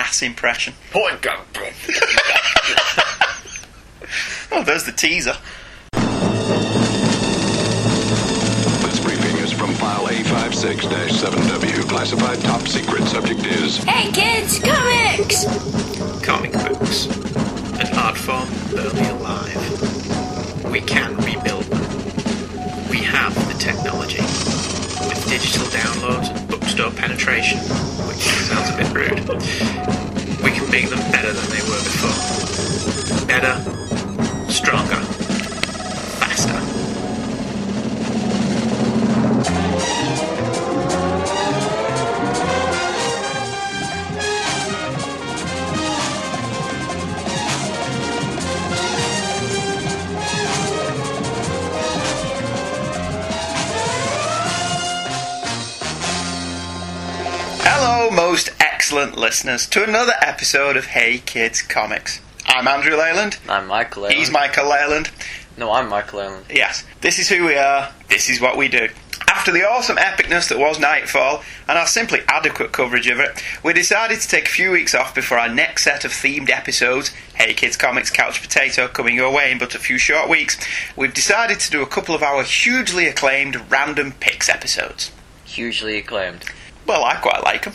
gas impression. Point gun. Oh, there's the teaser. This briefing is from file A56-7W. Classified top secret. Subject is Hey kids, comics! comic books. An art form barely alive. We can rebuild them. We have the technology. With digital downloads bookstore penetration, which sounds a bit rude, we can make them better than they were before. Better, excellent listeners, to another episode of Hey Kids Comics. I'm Andrew Leyland. I'm Michael Allen. He's Michael Leyland. No, I'm Michael Allen. Yes, this is who we are. This is what we do. After the awesome epicness that was Nightfall and our simply adequate coverage of it, we decided to take a few weeks off before our next set of themed episodes, Hey Kids Comics Couch Potato, coming your way in but a few short weeks. We've decided to do a couple of our hugely acclaimed random picks episodes. Hugely acclaimed. Well, I quite like them.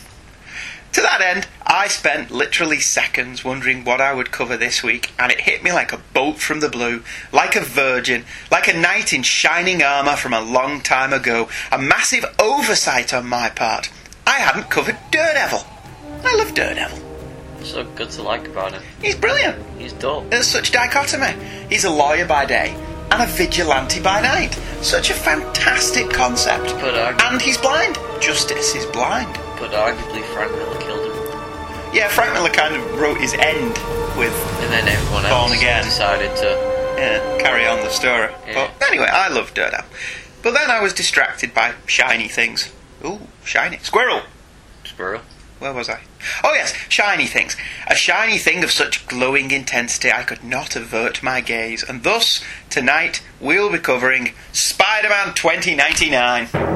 To that end, I spent literally seconds wondering what I would cover this week, and it hit me like a bolt from the blue, like a virgin, like a knight in shining armour from a long time ago, a massive oversight on my part. I hadn't covered Daredevil. I love Daredevil. So good to like about him. He's brilliant. He's dull. There's such dichotomy. He's a lawyer by day and a vigilante by night. Such a fantastic concept. And he's blind. Justice is blind. but arguably Frank Miller killed him. Yeah, Frank Miller kind of wrote his end with And then everyone Born else Again. decided to. yeah, carry on the story. Yeah. But anyway, I love Daredevil. But then I was distracted by shiny things. Ooh, shiny. Squirrel! Squirrel. Where was I? Oh, yes, shiny things. A shiny thing of such glowing intensity I could not avert my gaze. And thus, tonight, we'll be covering Spider Man 2099. Yeah,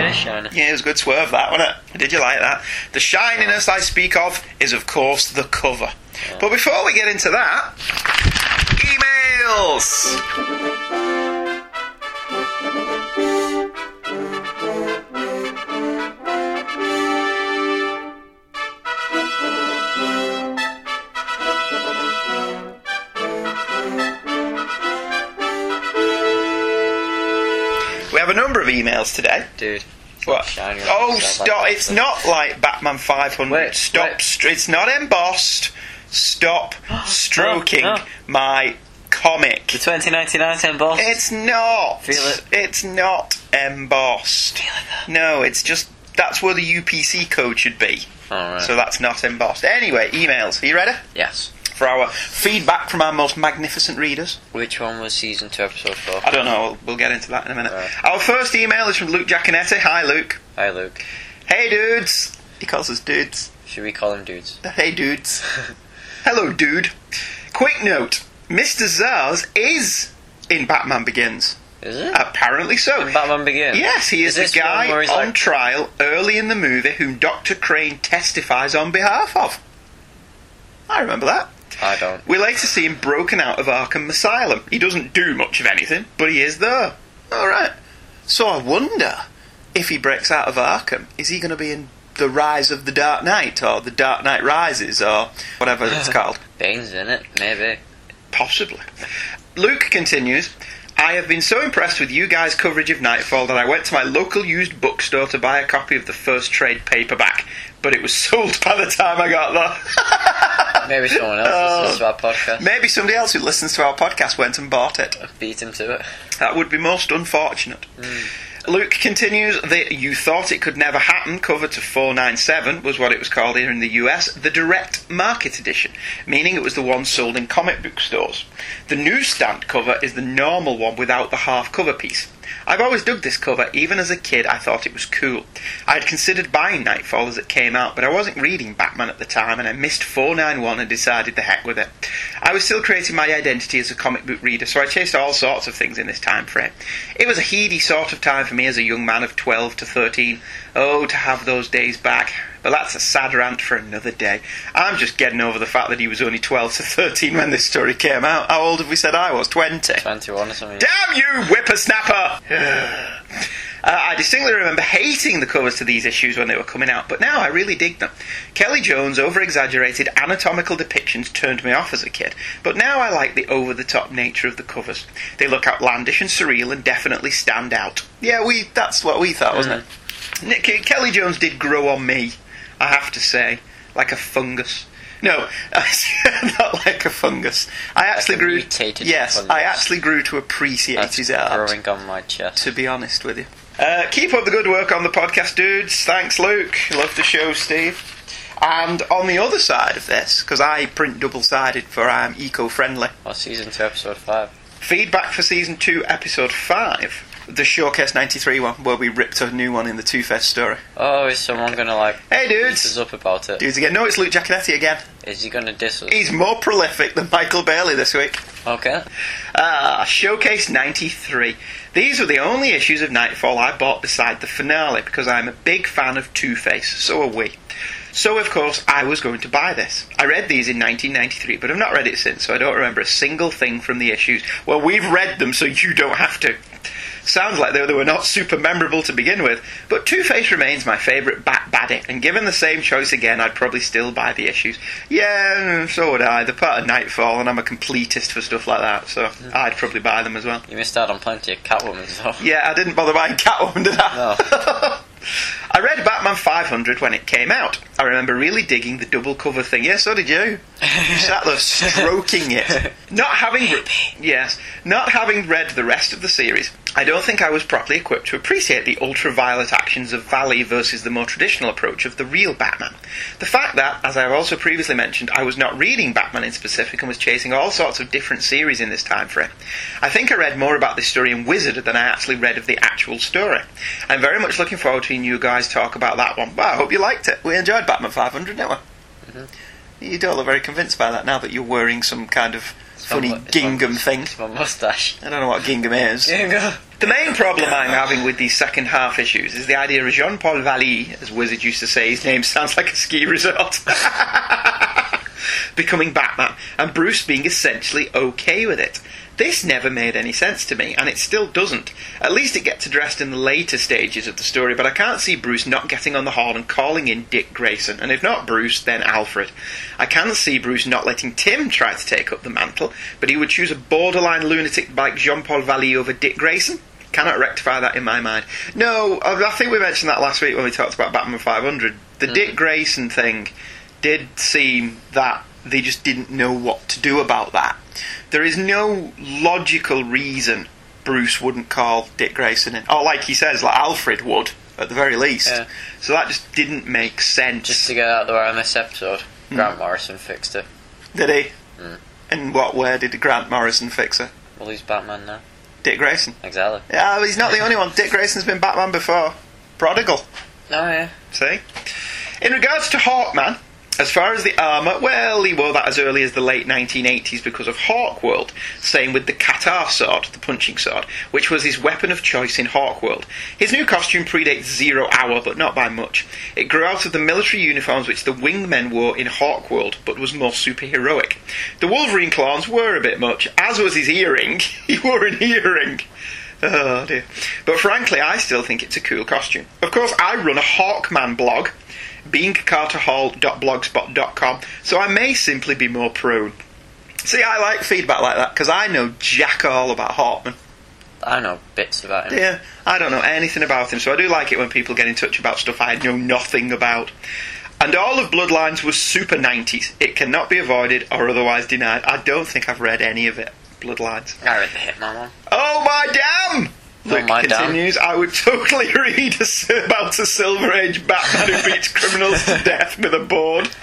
it is shiny. Yeah, it was a good swerve, that, wasn't it? Did you like that? The shininess I speak of is, of course, the cover. But before we get into that, emails! Have a number of emails today. Dude. What? Oh, stop! I It's not like Batman 500. Wait, stop! wait. str- it's not embossed. Stop oh, stroking no. my comic. The 2099 10 boss. It's not. Feel it. It's not embossed. Feel it. No, it's just that's where the UPC code should be. Alright. So that's not embossed. Anyway, emails. Are you ready yes. For our feedback from our most magnificent readers? Which one was season 2, episode 4? I don't know. We'll, we'll get into that in a minute. Right. Our first email is from Luke Giaconetti. Hi, Luke. Hi, Luke. Hey, dudes. He calls us dudes. Should we call him dudes? Hey, dudes. Hello, dude. Quick note Mr. Zsasz is in Batman Begins. Is it? Apparently so. Batman Begins? Yes, he is, this the guy on like- trial early in the movie whom Dr. Crane testifies on behalf of. I remember that. I don't. We later see him broken out of Arkham Asylum. He doesn't do much of anything, but he is there. Alright. So I wonder if he breaks out of Arkham, is he going to be in The Rise of the Dark Knight, or The Dark Knight Rises, or whatever it's called? Bane's in it, maybe. Possibly. Luke continues. I have been so impressed with you guys' coverage of Nightfall that I went to my local used bookstore to buy a copy of the first trade paperback, but it was sold by the time I got there. Maybe someone else Oh. listens to our podcast. Maybe somebody else who listens to our podcast went and bought it. Beat him to it. That would be most unfortunate. Hmm. Luke continues that you thought it could never happen cover to 497 was what it was called here in the US, the direct market edition, meaning it was the one sold in comic book stores. The newsstand cover is the normal one without the half cover piece. I've always dug this cover, even as a kid I thought it was cool. I had considered buying Nightfall as it came out, but I wasn't reading Batman at the time and I missed 491 and decided the heck with it. I was still creating my identity as a comic book reader, so I chased all sorts of things in this time frame. It was a heady sort of time for me as a young man of 12 to 13. Oh, to have those days back. But that's a sad rant for another day. I'm just getting over the fact that he was only 12 to 13 when this story came out. How old have we said I was? 20? 21 or something. Damn you, whippersnapper! uh, I distinctly remember hating the covers to these issues when they were coming out, but now I really dig them. Kelly Jones' over exaggerated anatomical depictions turned me off as a kid, but now I like the over the top nature of the covers. They look outlandish and surreal and definitely stand out. Yeah, we that's what we thought, wasn't it? Nick, Kelly Jones did grow on me, I have to say, like a fungus. No, not like a fungus. I actually a grew. yes, fungus. I actually grew to appreciate That's his art growing on my chest. to be honest with you. Uh, keep up the good work on the podcast, dudes. Thanks, Luke. Love the show, Steve. And on the other side of this, because I print double sided for I'm eco friendly, Well, season 2, episode 5. feedback for season 2, episode 5, the Showcase 93 one, where we ripped a new one in the Two Face story. Oh, is someone gonna, like, Hey, dudes! us up about it? Dudes again. No, it's Luke Giaconetti again. Is he gonna diss us? He's more prolific than Michael Bailey this week. Okay. Ah, Showcase 93. These were the only issues of Nightfall I bought beside the finale because I'm a big fan of Two Face, so are we. So, of course, I was going to buy this. I read these in 1993, but I've not read it since, so I don't remember a single thing from the issues. Well, we've read them, so you don't have to. Sounds like though they were not super memorable to begin with, but Two Face remains my favourite Bat Baddie, and given the same choice again, I'd probably still buy the issues. Yeah, so would I. They're part of Nightfall, and I'm a completist for stuff like that, so I'd probably buy them as well. You missed out on plenty of Catwoman, though. Yeah, I didn't bother buying Catwoman, did I? No. I read Batman 500 when it came out. I remember really digging the double cover thing. Yeah, so did you. You sat there stroking it. Not having re- yes, not having read the rest of the series, I don't think I was properly equipped to appreciate the ultraviolet actions of Valley versus the more traditional approach of the real Batman. The fact that, as I have also previously mentioned, I was not reading Batman in specific and was chasing all sorts of different series in this time frame. I think I read more about this story in Wizard than I actually read of the actual story. I'm very much looking forward to hearing you guys talk about that one. Well, I hope you liked it. We enjoyed Batman 500, didn't we? Mm-hmm. You don't look very convinced by that now that you're wearing some kind of funny my- gingham thing. My mustache. I don't know what gingham is. The main problem I'm having with these second half issues is the idea of Jean Paul Valley, as Wizard used to say, his name sounds like a ski resort, becoming Batman, and Bruce being essentially okay with it. This never made any sense to me, and it still doesn't. At least it gets addressed in the later stages of the story, but I can't see Bruce not getting on the horn and calling in Dick Grayson, and if not Bruce, then Alfred. I can see Bruce not letting Tim try to take up the mantle, but he would choose a borderline lunatic like Jean Paul Valley over Dick Grayson. Cannot rectify that in my mind. No, I I think we mentioned that last week when we talked about Batman 500. The Dick mm. Grayson thing did seem that they just didn't know what to do about that. There is no logical reason Bruce wouldn't call Dick Grayson in. Or, like he says, like Alfred would, at the very least. Yeah. So that just didn't make sense. Just to get out of the way on this episode, Hmm. Grant Morrison fixed it. Did he? Mm. In what way did Grant Morrison fix it? Well, he's Batman now. Dick Grayson. Exactly. Yeah, but he's not the only one. Dick Grayson's been Batman before. Prodigal. Oh, yeah. See? In regards to Hawkman, as far as the armour, well, he wore that as early as the late 1980s because of Hawkworld. Same with the katar sword, the punching sword, which was his weapon of choice in Hawkworld. His new costume predates Zero Hour, but not by much. It grew out of the military uniforms which the wingmen wore in Hawkworld, but was more superheroic. The Wolverine claws were a bit much, as was his earring. he wore an earring. Oh dear. But frankly, I still think it's a cool costume. Of course, I run a Hawkman blog, beingcarterhall.blogspot.com, so I may simply be more prone. See, I like feedback like that because I know jack all about Hawkman. I know bits about him. Yeah, I don't know anything about him, so I do like it when people get in touch about stuff I know nothing about. And all of Bloodlines was super 90s. It cannot be avoided or otherwise denied. I don't think I've read any of it. Bloodlines. I read the Hitman one. Oh my damn! Oh damn. continues, I would totally read about a Silver Age Batman who beats criminals to death with a board.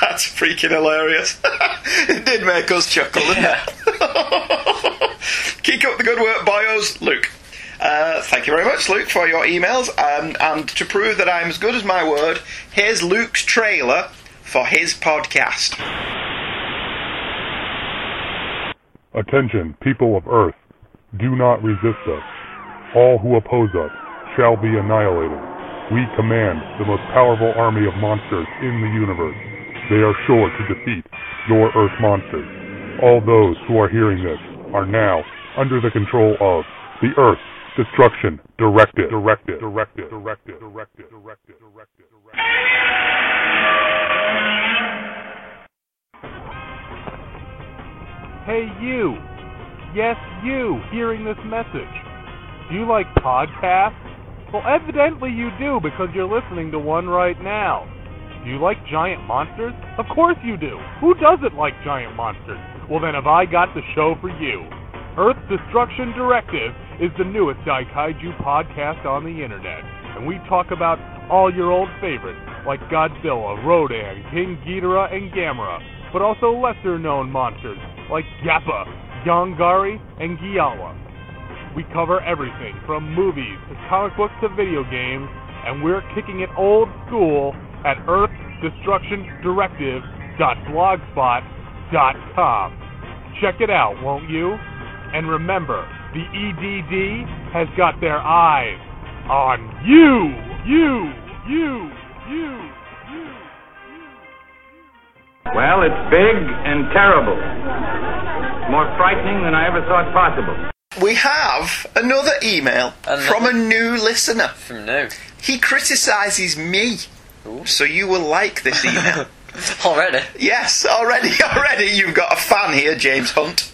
That's freaking hilarious. it did make us chuckle, yeah. Keep up the good work, bios, Luke. Uh, thank you very much, Luke, for your emails. Um, and to prove that I'm as good as my word, here's Luke's trailer for his podcast. Attention, people of Earth. Do not resist us. All who oppose us shall be annihilated. We command the most powerful army of monsters in the universe. They are sure to defeat your Earth monsters. All those who are hearing this are now under the control of the Earth Destruction Directive. Directive. Directive. Directive. Directive. Directive. Directive. Directive. Hey, you! Yes, you, hearing this message. Do you like podcasts? Well, evidently you do because you're listening to one right now. Do you like giant monsters? Of course you do. Who doesn't like giant monsters? Well, then have I got the show for you. Earth Destruction Directive is the newest Daikaiju podcast on the internet, and we talk about all your old favorites like Godzilla, Rodan, King Ghidorah, and Gamera, but also lesser known monsters like Yappa, Yongari, and Giawa. We cover everything from movies to comic books to video games, and we're kicking it old school at earthdestructiondirective.blogspot.com. Check it out, won't you? And remember, the EDD has got their eyes on you, you, you, you, you. Well, it's big and terrible. More frightening than I ever thought possible. We have another email Another- from a new listener. From new. He criticises me. So you will like this email. Already. yes, already, already you've got a fan here, James Hunt.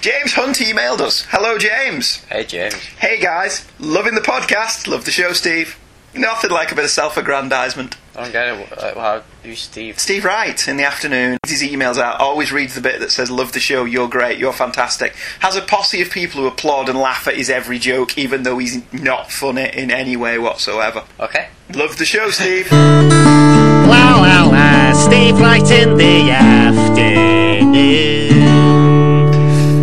James Hunt emailed us. Hello, James. Hey, James. Hey, guys. Loving the podcast. Love the show, Steve. Nothing like a bit of self-aggrandizement. I don't get it. Uh, How you, Steve? Steve Wright in the afternoon, his emails out, always reads the bit that says, Love the show, you're great, you're fantastic. Has a posse of people who applaud and laugh at his every joke, even though he's not funny in any way whatsoever. Okay. Love the show, Steve. Wow, wow, wow, Steve Wright in the afternoon.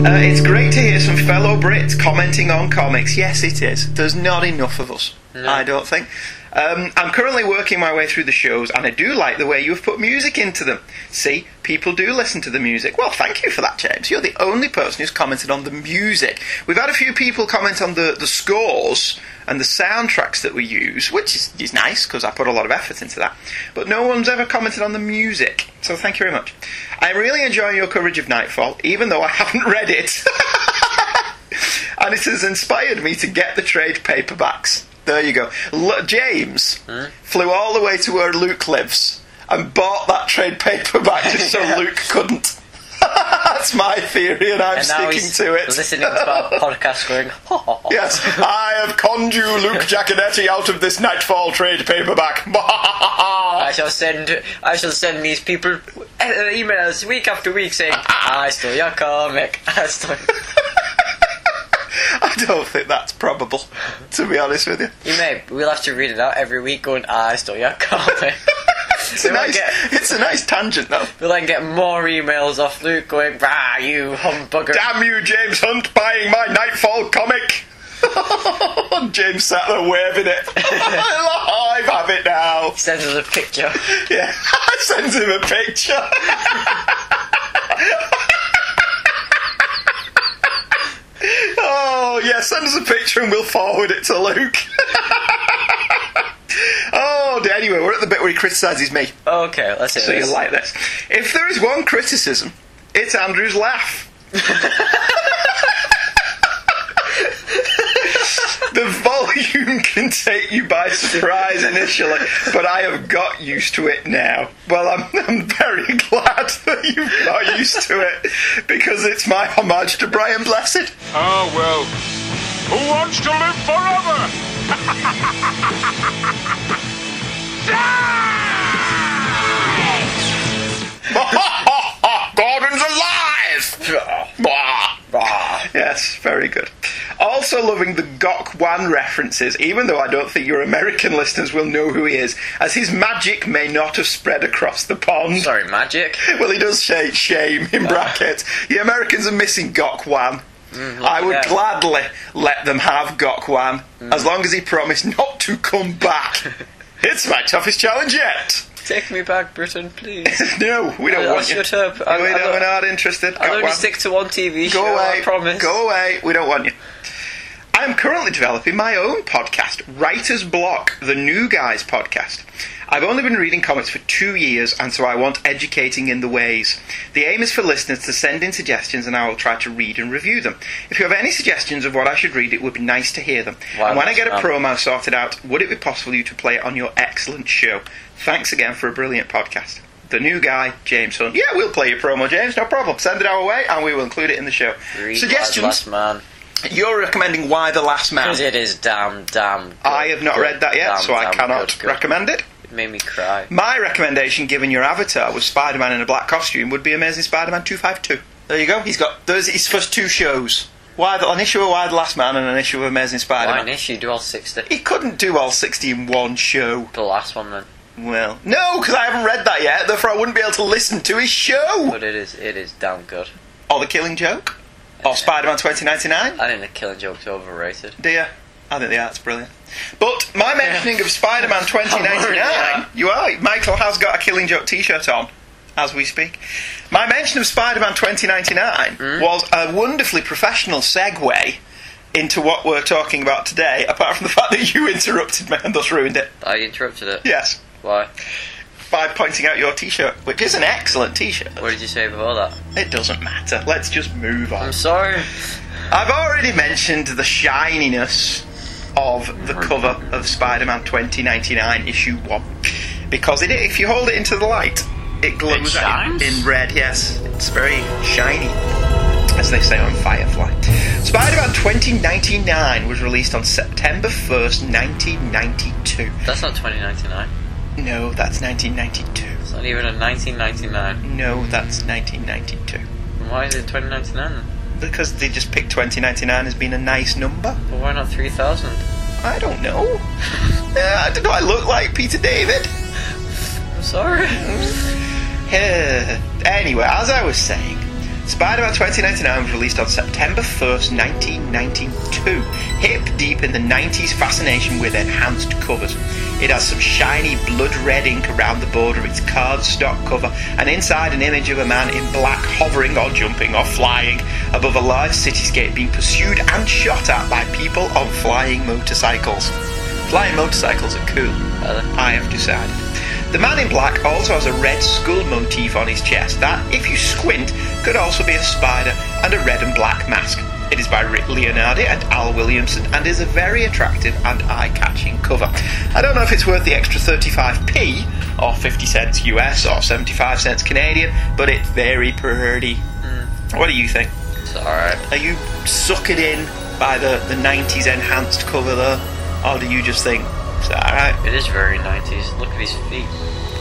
Uh, it's great to hear some fellow Brits commenting on comics. Yes, it is. There's not enough of us, I don't think. Um, I'm currently working my way through the shows, and I do like the way you've put music into them. See, people do listen to the music. Well, thank you for that, James. You're the only person who's commented on the music. We've had a few people comment on the, the scores and the soundtracks that we use, which is, is nice because I put a lot of effort into that. But no one's ever commented on the music, so thank you very much. I'm really enjoying your coverage of Nightfall, even though I haven't read it. and it has inspired me to get the trade paperbacks. There you go. L- James flew all the way to where Luke lives and bought that trade paperback just so Luke couldn't. That's my theory, and I'm and sticking to it. listening to our podcast going. Yes, I have conned you, Luke Giaconetti, out of this Nightfall trade paperback. I shall send I shall send these people uh, emails week after week saying I stole your comic. I stole. I don't think that's probable, to be honest with you. You may. We'll have to read it out every week going ah, I stole your comic. It's a nice, get- it's a nice tangent, though. We'll then get more emails off Luke going, Rah, you humbugger. Damn you, James Hunt, buying my Nightfall comic. James sat there waving it. I have it now. Sends us a picture. Yeah, sends him a picture. Oh, yeah, send us a picture and we'll forward it to Luke. oh, dear. anyway, we're at the bit where he criticises me. Okay, let's see. So you like this. If there is one criticism, it's Andrew's laugh. the volume can take you by surprise initially, but I have got used to it now. Well, I'm, I'm very glad that you've got used to it because it's my homage to Brian Blessed. Oh, well. Who wants to live forever? Gordon's alive! Bah. Yes, very good. Also loving the Gok Wan references, even though I don't think your American listeners will know who he is, as his magic may not have spread across the pond. Sorry, magic. Well, he does say shame in brackets. The Americans are missing Gok Wan. Mm, I would gladly let them have Gok Wan Mm. as long as he promised not to come back. it's my toughest challenge yet. Take me back, Britain, please. No, we don't I'll want you. shut up. We I'll- don't, we're not interested. I'll only stick to one TV Go show. away. I promise. Go away. We don't want you. I am currently developing my own podcast, Writer's Block, the New Guys podcast. I've only been reading comics for two years, and so I want educating in the ways. The aim is for listeners to send in suggestions, and I will try to read and review them. If you have any suggestions of what I should read, it would be nice to hear them. Wow, and when I get a promo sorted out, would it be possible for you to play it on your excellent show? Thanks again for a brilliant podcast. The new guy, James Hunt. Yeah, we'll play your promo, James. No problem. Send it our way, and we will include it in the show. Suggestions. Man. You're recommending Y: The Last Man. Because it is damn, damn. Good. I have not Good. read that yet, Damn, so I damn cannot good, good. recommend it. It made me cry. My recommendation, given your avatar was Spider Man in a black costume, would be Amazing Spider Man 252. There you go. He's got those his first two shows. Why the, an issue of Y: The Last Man and an issue of Amazing Spider Man. Why an issue? Do all 60. He couldn't do all 60 in one show. The last one, then. Well, no, because I haven't read that yet, therefore I wouldn't be able to listen to his show. But it is, it is damn good. Or The Killing Joke. Or Spider Man 2099. I think the Killing Joke's overrated. Do you? I think the art's brilliant. But my mentioning of Spider Man 2099, you are. Michael has got a Killing Joke t shirt on as we speak. My mention of Spider Man 2099 Hmm? was a wonderfully professional segue into what we're talking about today, apart from the fact that you interrupted me and thus ruined it. I interrupted it. Yes. Why? By pointing out your t shirt, which is an excellent t shirt. What did you say before that? It doesn't matter. Let's just move on. I'm sorry. I've already mentioned the shininess of the cover of Spider-Man 2099 issue one because it, if you hold it into the light, it glows It in red. Yes, it's very shiny, as they say on Firefly. Spider-Man 2099 was released on September 1st, 1992. That's not 2099. No, that's 1992. It's not even a 1999. No, that's 1992. Why is it 2099? Because they just picked 2099 as being a nice number. But why not 3000? I don't know. Uh, I don't know. I look like Peter David. I'm sorry. Anyway, as I was saying, Spider-Man 2099 was released on September 1st, 1992. Hip deep in the 90s fascination with enhanced covers. It has some shiny blood red ink around the border of its cardstock cover, and inside an image of a man in black hovering or jumping or flying above a large cityscape being pursued and shot at by people on flying motorcycles. Flying motorcycles are cool. Are? I have decided. The man in black also has a red skull motif on his chest that, if you squint, could also be a spider and a red and black mask. It is by Rick Leonardi and Al Williamson and is a very attractive and eye-catching cover. I don't know if it's worth the extra 35p or 50 cents US or 75 cents Canadian, but it's very pretty. Hmm. What do you think? It's alright. Are you suckered in by the, the 90s enhanced cover though? Or do you just think, it's alright? It is very 90s. Look at his feet.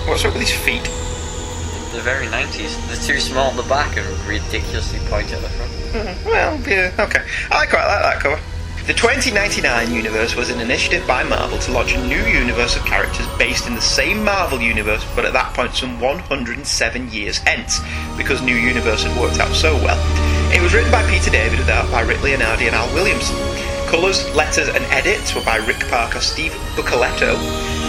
What's up with his feet? They're very 90s. They're too small at the back and ridiculously pointy at the front. Hmm, well, yeah, okay. I quite like that cover. The 2099 universe was an initiative by Marvel to launch a new universe of characters based in the same Marvel universe, but at that point some 107 years hence, because New Universe had worked out so well. It was written by Peter David with art by Rick Leonardi and Al Williamson. Colours, letters, and edits were by Rick Parker, Steve Buccellato,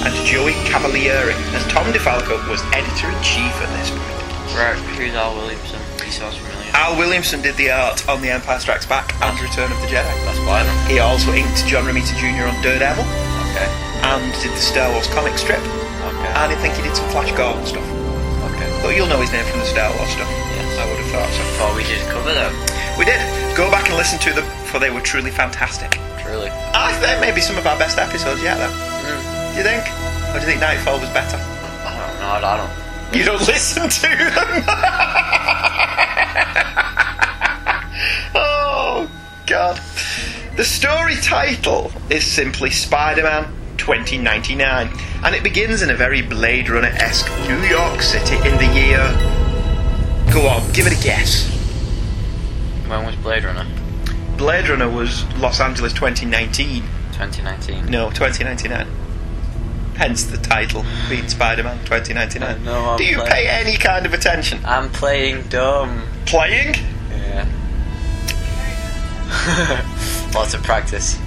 and Joey Cavalieri, as Tom DeFalco was editor in chief at this point. Right, who's Al Williamson? He sounds familiar. Al Williamson did the art on The Empire Strikes Back and Return of the Jedi. That's why. He also inked John Romita Jr. on Daredevil Okay. and did the Star Wars comic strip. Okay. And I think he did some Flash Gordon stuff. Okay. But you'll know his name from the Star Wars stuff. Yes. I would have thought so. Thought we did cover them. We did. Go back and listen to them, for they were truly fantastic. Truly. I think maybe some of our best episodes yet, though. Mm. Do you think? Or do you think Nightfall was better? I don't know. I don't. You don't listen to them. oh God! The story title is simply Spider-Man 2099, and it begins in a very Blade Runner-esque New York City in the year. Go on, give it a guess. When was Blade Runner? Blade Runner was Los Angeles 2019. 2019. No, 2099. Hence the title being Spider-Man 2099. No, I'm Do you playing- pay any kind of attention? I'm playing dumb. Playing? Yeah. Lots of practice.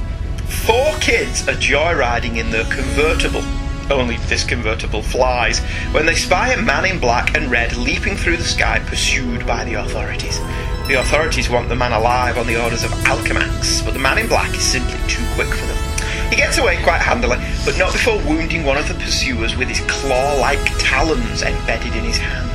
Four kids are joyriding in their convertible. Only this convertible flies when they spy a man in black and red leaping through the sky, pursued by the authorities. The authorities want the man alive on the orders of Alchemax, but the man in black is simply too quick for them. He gets away quite handily, but not before wounding one of the pursuers with his claw like talons embedded in his hand.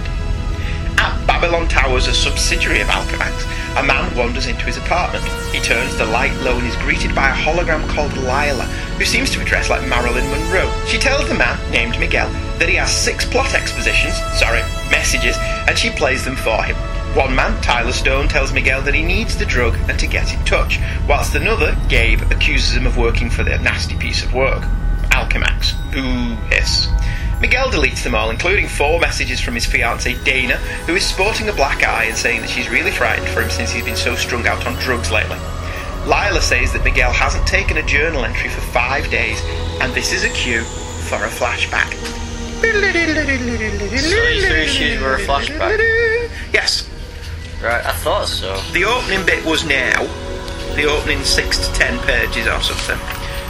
At Babylon Towers, a subsidiary of Alchemax, a man wanders into his apartment. He turns the light low and is greeted by a hologram called Lila, who seems to be dressed like Marilyn Monroe. She tells the man, named Miguel, that he has six plot expositions, sorry, messages, and she plays them for him. One man, Tyler Stone, tells Miguel that he needs the drug and to get in touch, whilst another, Gabe, accuses him of working for their nasty piece of work. Alchemax. Boo hiss. Miguel deletes them all, including four messages from his fiancée Dana, who is sporting a black eye and saying that she's really frightened for him since he's been so strung out on drugs lately. Lila says that Miguel hasn't taken a journal entry for five days, and this is a cue for a flashback. So you shoes were a flashback? Yes, Right, I thought so. the opening bit was now, the opening six to ten pages or something,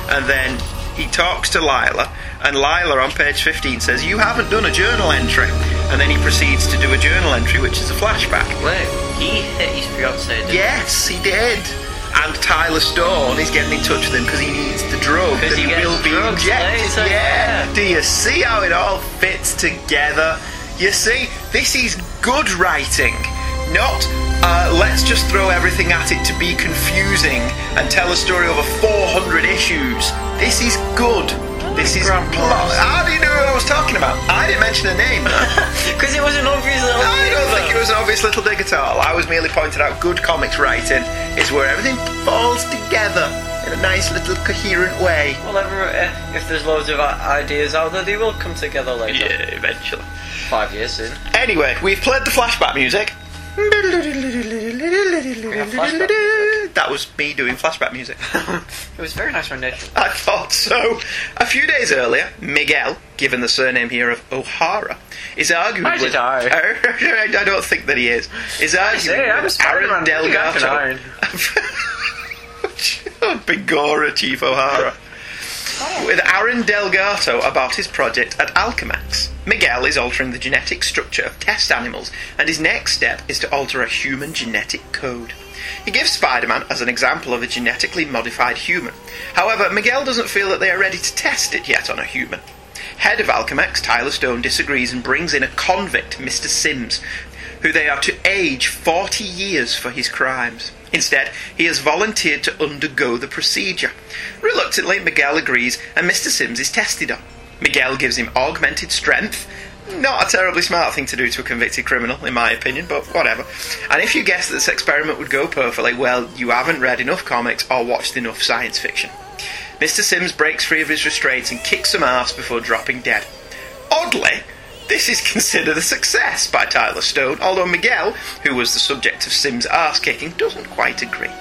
and then he talks to Lila, and Lila on page 15 says, You haven't done a journal entry. And then he proceeds to do a journal entry, which is a flashback. Wait, he hit his fiancée, didn't? Yes, he did. And Tyler Stone is getting in touch with him because he needs the drug that he he will be injected. later, yeah. yeah. Do you see how it all fits together? You see, this is good writing, not uh, let's just throw everything at it to be confusing and tell a story over 400 issues. This is good. This is plot. How do you know what I was talking about? I didn't mention a name. Because it was an obvious little I don't think it was an obvious little dig at all. I was merely pointing out good comics writing is where everything falls together in a nice little coherent way. Well, ever, uh, if there's loads of ideas out there, they will come together later. Yeah, eventually. Five years soon. Anyway, we've played the flashback music. That was me doing flashback music. It was very nice rendition. I thought so. A few days earlier, Miguel, given the surname here of O'Hara, is arguing did with. I? I don't think that he is. Is arguing say, with Aaron Spider-Man. Maybe I can Delgato. Bigora Chief O'Hara. With Aaron Delgato about his project at Alchemax. Miguel is altering the genetic structure of test animals, and his next step is to alter a human genetic code. He gives Spider Man as an example of a genetically modified human. However, Miguel doesn't feel that they are ready to test it yet on a human. Head of Alchemax, Tyler Stone, disagrees and brings in a convict, Mr. Sims, who they are to age 40 years for his crimes. Instead, he has volunteered to undergo the procedure. Reluctantly, Miguel agrees and Mr. Sims is tested on. Miguel gives him augmented strength. Not a terribly smart thing to do to a convicted criminal, in my opinion, but whatever. And if you guess that this experiment would go perfectly, well, you haven't read enough comics or watched enough science fiction. Mr. Sims breaks free of his restraints and kicks some ass before dropping dead. Oddly, this is considered a success by Tyler Stone, although Miguel, who was the subject of Sims' ass kicking, doesn't quite agree.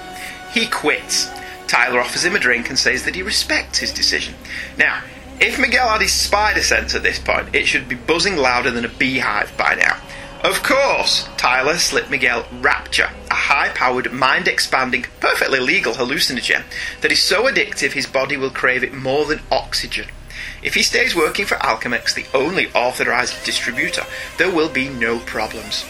He quits. Tyler offers him a drink and says that he respects his decision. Now, if Miguel had his spider sense at this point, it should be buzzing louder than a beehive by now. Of course, Tyler slipped Miguel Rapture, a high powered, mind expanding, perfectly legal hallucinogen that is so addictive his body will crave it more than oxygen. If he stays working for Alchemax, the only authorized distributor, there will be no problems.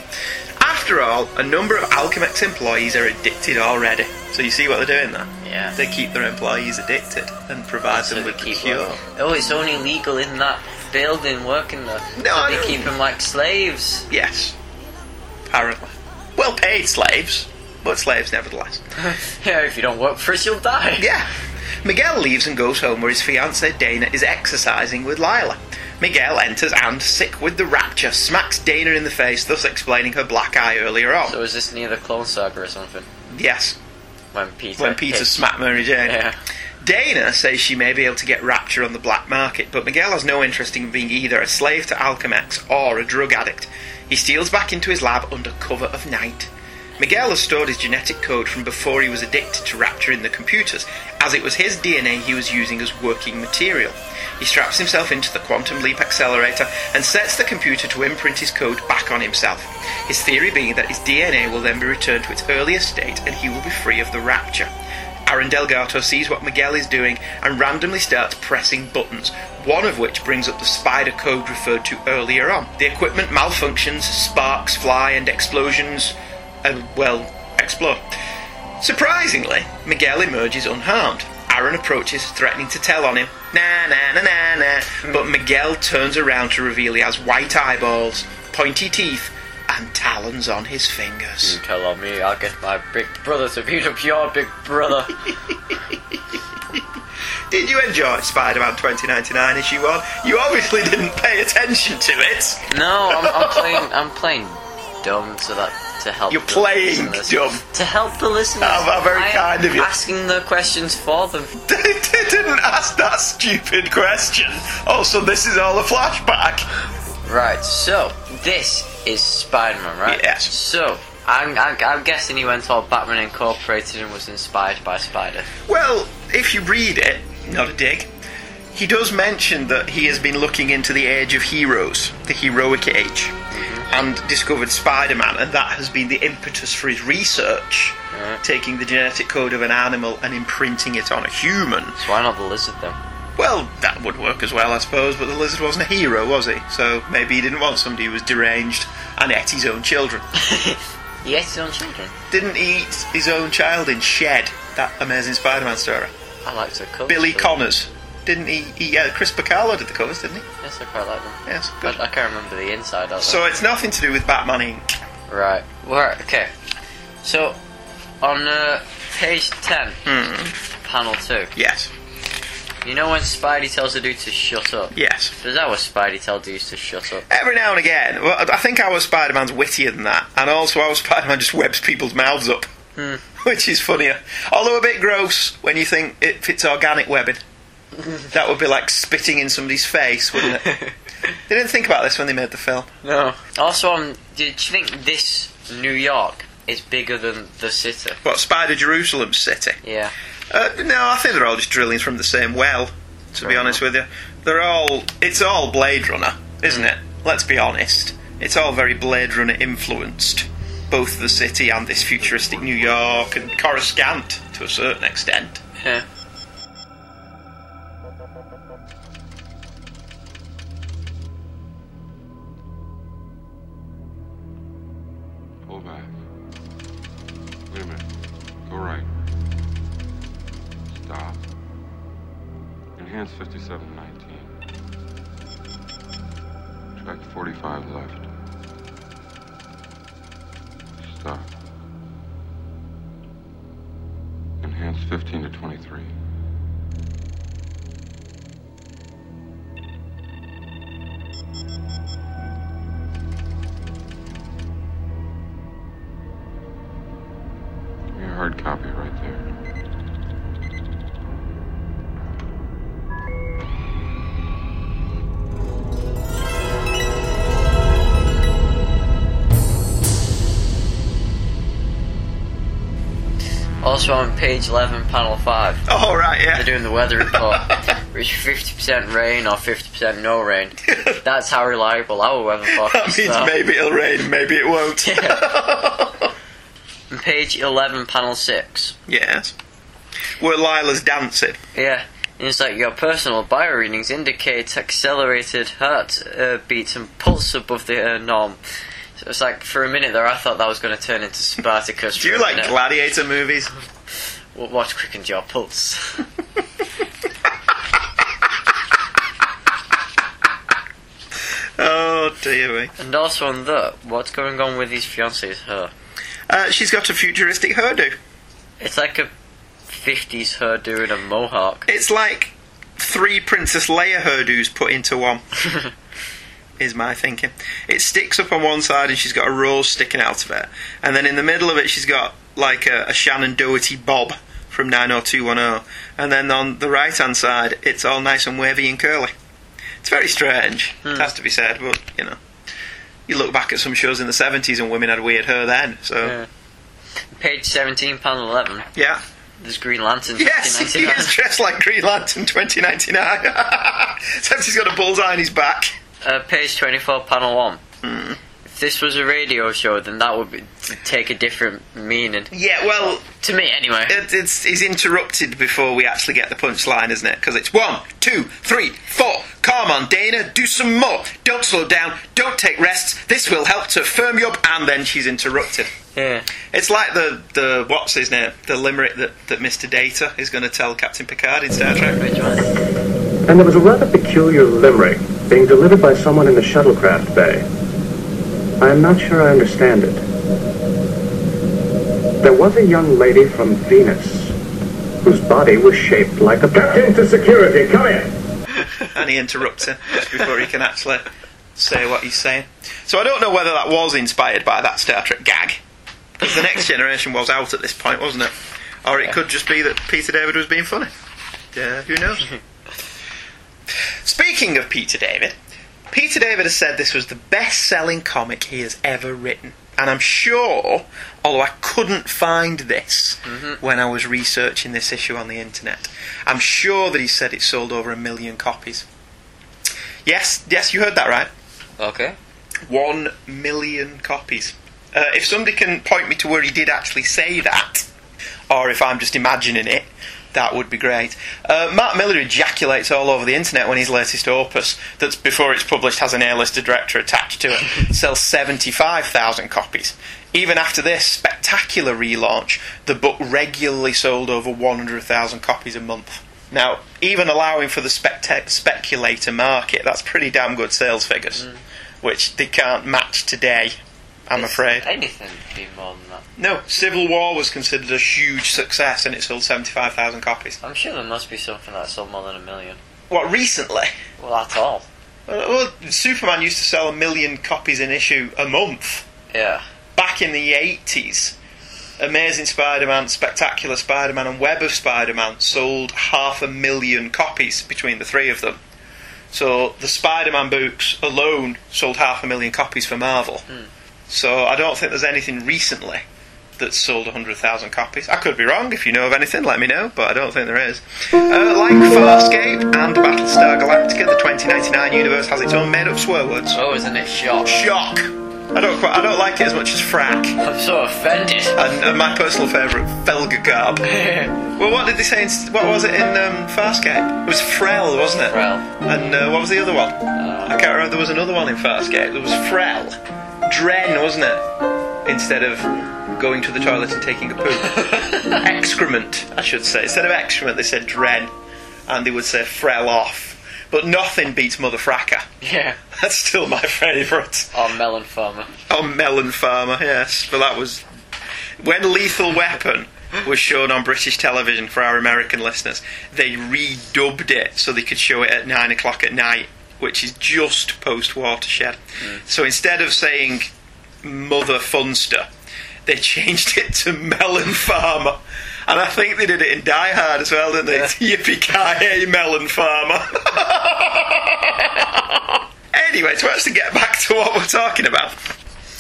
After all, a number of Alchemax employees are addicted already. So you see what they're doing there? Yeah. They keep their employees addicted and provide So them with the keep cure. working. Oh, it's only legal in that building working there. No, so they keep them like slaves. Yes. Apparently. Well paid slaves, but slaves nevertheless. yeah, if you don't work for us, you'll die. Yeah. Miguel leaves and goes home where his fiancée Dana is exercising with Lila. Miguel enters and, sick with the rapture, smacks Dana in the face, thus explaining her black eye earlier on. So is this near the Clone Saga or something? yes, When Peter when Peter hits- smacked Mary Jane. Yeah. Dana says she may be able to get Rapture on the black market, but Miguel has no interest in being either a slave to Alchemax or a drug addict. He steals back into his lab under cover of night. Miguel has stored his genetic code from before he was addicted to Rapture in the computers, as it was his DNA he was using as working material. He straps himself into the quantum leap accelerator and sets the computer to imprint his code back on himself. His theory being that his DNA will then be returned to its earlier state and he will be free of the Rapture. Aaron Delgato sees what Miguel is doing and randomly starts pressing buttons, one of which brings up the spider code referred to earlier on. The equipment malfunctions, sparks fly, and explosions, uh, well, explore. Surprisingly, Miguel emerges unharmed. Aaron approaches, threatening to tell on him. Nah, nah, nah, nah, nah. But Miguel turns around to reveal he has white eyeballs, pointy teeth, and talons on his fingers. You tell on me, I'll get my big brother to beat up your big brother. Did you enjoy Spider-Man 2099 issue one? You obviously didn't pay attention to it. no, I'm, I'm playing. I'm playing dumb so that to help. You're the playing listeners. dumb. to help the listeners. How- how very I kind of you. Asking the questions for them. They didn't ask that stupid question. Also, this is all a flashback. Right. So this is Spider-Man, right? Yes. So. I'm, I'm, I'm guessing he went all Batman Incorporated and was inspired by Spider. Well, if you read it, not a dig, he does mention that he has been looking into the age of heroes, the heroic age, mm-hmm. and discovered Spider Man, and that has been the impetus for his research, taking the genetic code of an animal and imprinting it on a human. So why not the lizard then? Well, that would work as well, I suppose, but the lizard wasn't a hero, was he? So maybe he didn't want somebody who was deranged and ate his own children. He ate his own children. Didn't he eat his own child in Shed, that amazing Spider Man story? I like the colours. Billy. Connors. Didn't he? he uh, Chris Bachalo did the covers, didn't he? Yes, I quite like them. Yes, good. I can't remember the inside of them. So it's nothing to do with Batman Inc. Right. Right. Okay. So on uh, page ten, panel two. Yes, You know when Spidey tells the dude to shut up? yes. That what Spidey tells dudes to shut up? Every now and again, well, I think our Spider Man's wittier than that, and also our Spider Man just webs people's mouths up, which is funnier. Although a bit gross when you think it fits organic webbing. That would be like spitting in somebody's face, wouldn't it? they didn't think about this when they made the film. No. Also, um, did you think this New York is bigger than the city? What Spider Jerusalem City? Yeah. Uh, no, I think they're all just drilling from the same well. To be Fair honest with you, they're all. It's all Blade Runner, isn't it? Let's be honest. It's all very Blade Runner influenced. Both the city and this futuristic New York and Coruscant to a certain extent. Yeah. Right. Stop. Enhance 5719. Track 45 left. Stop. Enhance 15 to 23. Also on page 11, panel 5. Oh, right, yeah. They're doing the weather report. Which 50% rain or 50% no rain. That's how reliable our weather forecast is. That means maybe it'll rain, maybe it won't. On page 11, panel 6. yes. Where Lila's dancing. Yeah. And it's like your personal bio readings indicate accelerated heart uh, beats and pulse above the uh, norm. So it's like for a minute there, I thought that was going to turn into Spartacus. Do you like minute. gladiator movies? W- Watch Quicken Your Pulse. Oh, dear me. and also on that, what's going on with his fiance's hair? Uh, she's got a futuristic hairdo. It's like a 50s hairdo and a mohawk. It's like three Princess Leia hairdos put into one. is my thinking. It sticks up on one side and she's got a rose sticking out of it. And then in the middle of it she's got like a, a Shannen Doherty bob from 90210. And then on the right hand side it's all nice and wavy and curly. It's very strange, it has to be said, but you know. You look back at some shows in the 70s and women had weird hair then, so Yeah. Page 17, panel 11. Yeah. There's Green Lantern. Yes, he is dressed like Green Lantern 2099. Except he's got a bullseye on his back. Uh, page 24, panel 1. Hmm. If this was a radio show, then that would be, take a different meaning. Yeah, well, To me, anyway. it, it's, he's interrupted before we actually get the punchline, isn't it? Because it's one, two, three, four. Come on, Dana, do some more. Don't slow down. Don't take rests. This will help to firm you up. And then she's interrupted. Yeah. It's like the, the what's his name? The limerick that, that Mr. Data is going to tell Captain Picard in Star Trek. And there was a rather peculiar limerick being delivered by someone in the shuttlecraft bay. I am not sure I understand it. There was a young lady from Venus whose body was shaped like a... Captain to security, come in! and he interrupts her just before he can actually say what he's saying. So I don't know whether that was inspired by that Star Trek gag, because the Next Generation was out at this point, wasn't it? Or it could just be that Peter David was being funny. Yeah, who knows? Speaking of Peter David, Peter David has said this was the best-selling comic he has ever written. And I'm sure, although I couldn't find this when I was researching this issue on the internet, I'm sure that he said it sold over a million copies. Yes, yes, you heard that right. Okay. One million copies. Uh, if somebody can point me to where he did actually say that, or if I'm just imagining it, that would be great. Uh, Mark Millar ejaculates all over the internet when his latest opus, that's before it's published, has an A-listed director attached to it, sells 75,000 copies. Even after this spectacular relaunch, the book regularly sold over 100,000 copies a month. Now, even allowing for the specta- speculator market, that's pretty damn good sales figures, which they can't match today, I'm afraid. Anything be more than that. No, Civil War was considered a huge success and it sold 75,000 copies. I'm sure there must be something that sold more than a million. What, recently? Well, at all. Well, well, Superman used to sell a million copies an issue a month. Yeah. Back in the 80s, Amazing Spider Man, Spectacular Spider Man, and Web of Spider Man sold half a million copies between the three of them. So the Spider Man books alone sold half a million copies for Marvel. Hmm. So I don't think there's anything recently that's sold 100,000 copies. I could be wrong. If you know of anything, let me know, but I don't think there is. Uh, like Farscape and Battlestar Galactica, the 2099 universe has its own made up swear words. Oh, isn't it shock? Shock! I don't quite, I don't like it as much as frack. I'm so offended. And, and my personal favourite, Felgagarb. well, what did they say? In, what was it in um, Farscape? It was Frel, wasn't it? Frel. And uh, what was the other one? I can't remember. There was another one in Farscape. There was Frel. Dren, wasn't it? Instead of going to the toilet and taking a poo. excrement, I should say. Instead of excrement, they said Dren. And they would say Frel off. But nothing beats Mother Fracker. Yeah. That's still my favourite. Or melon farmer. Oh, Melon Farmer, yes. But that was. When Lethal Weapon was shown on British television for our American listeners, they redubbed it so they could show it at 9 o'clock at night, which is just post watershed. Mm. So instead of saying Mother Funster, they changed it to Melon Farmer. And I think they did it in Die Hard as well, didn't they? Yippee ki Melon Farmer. anyway, to actually get back to what we're talking about.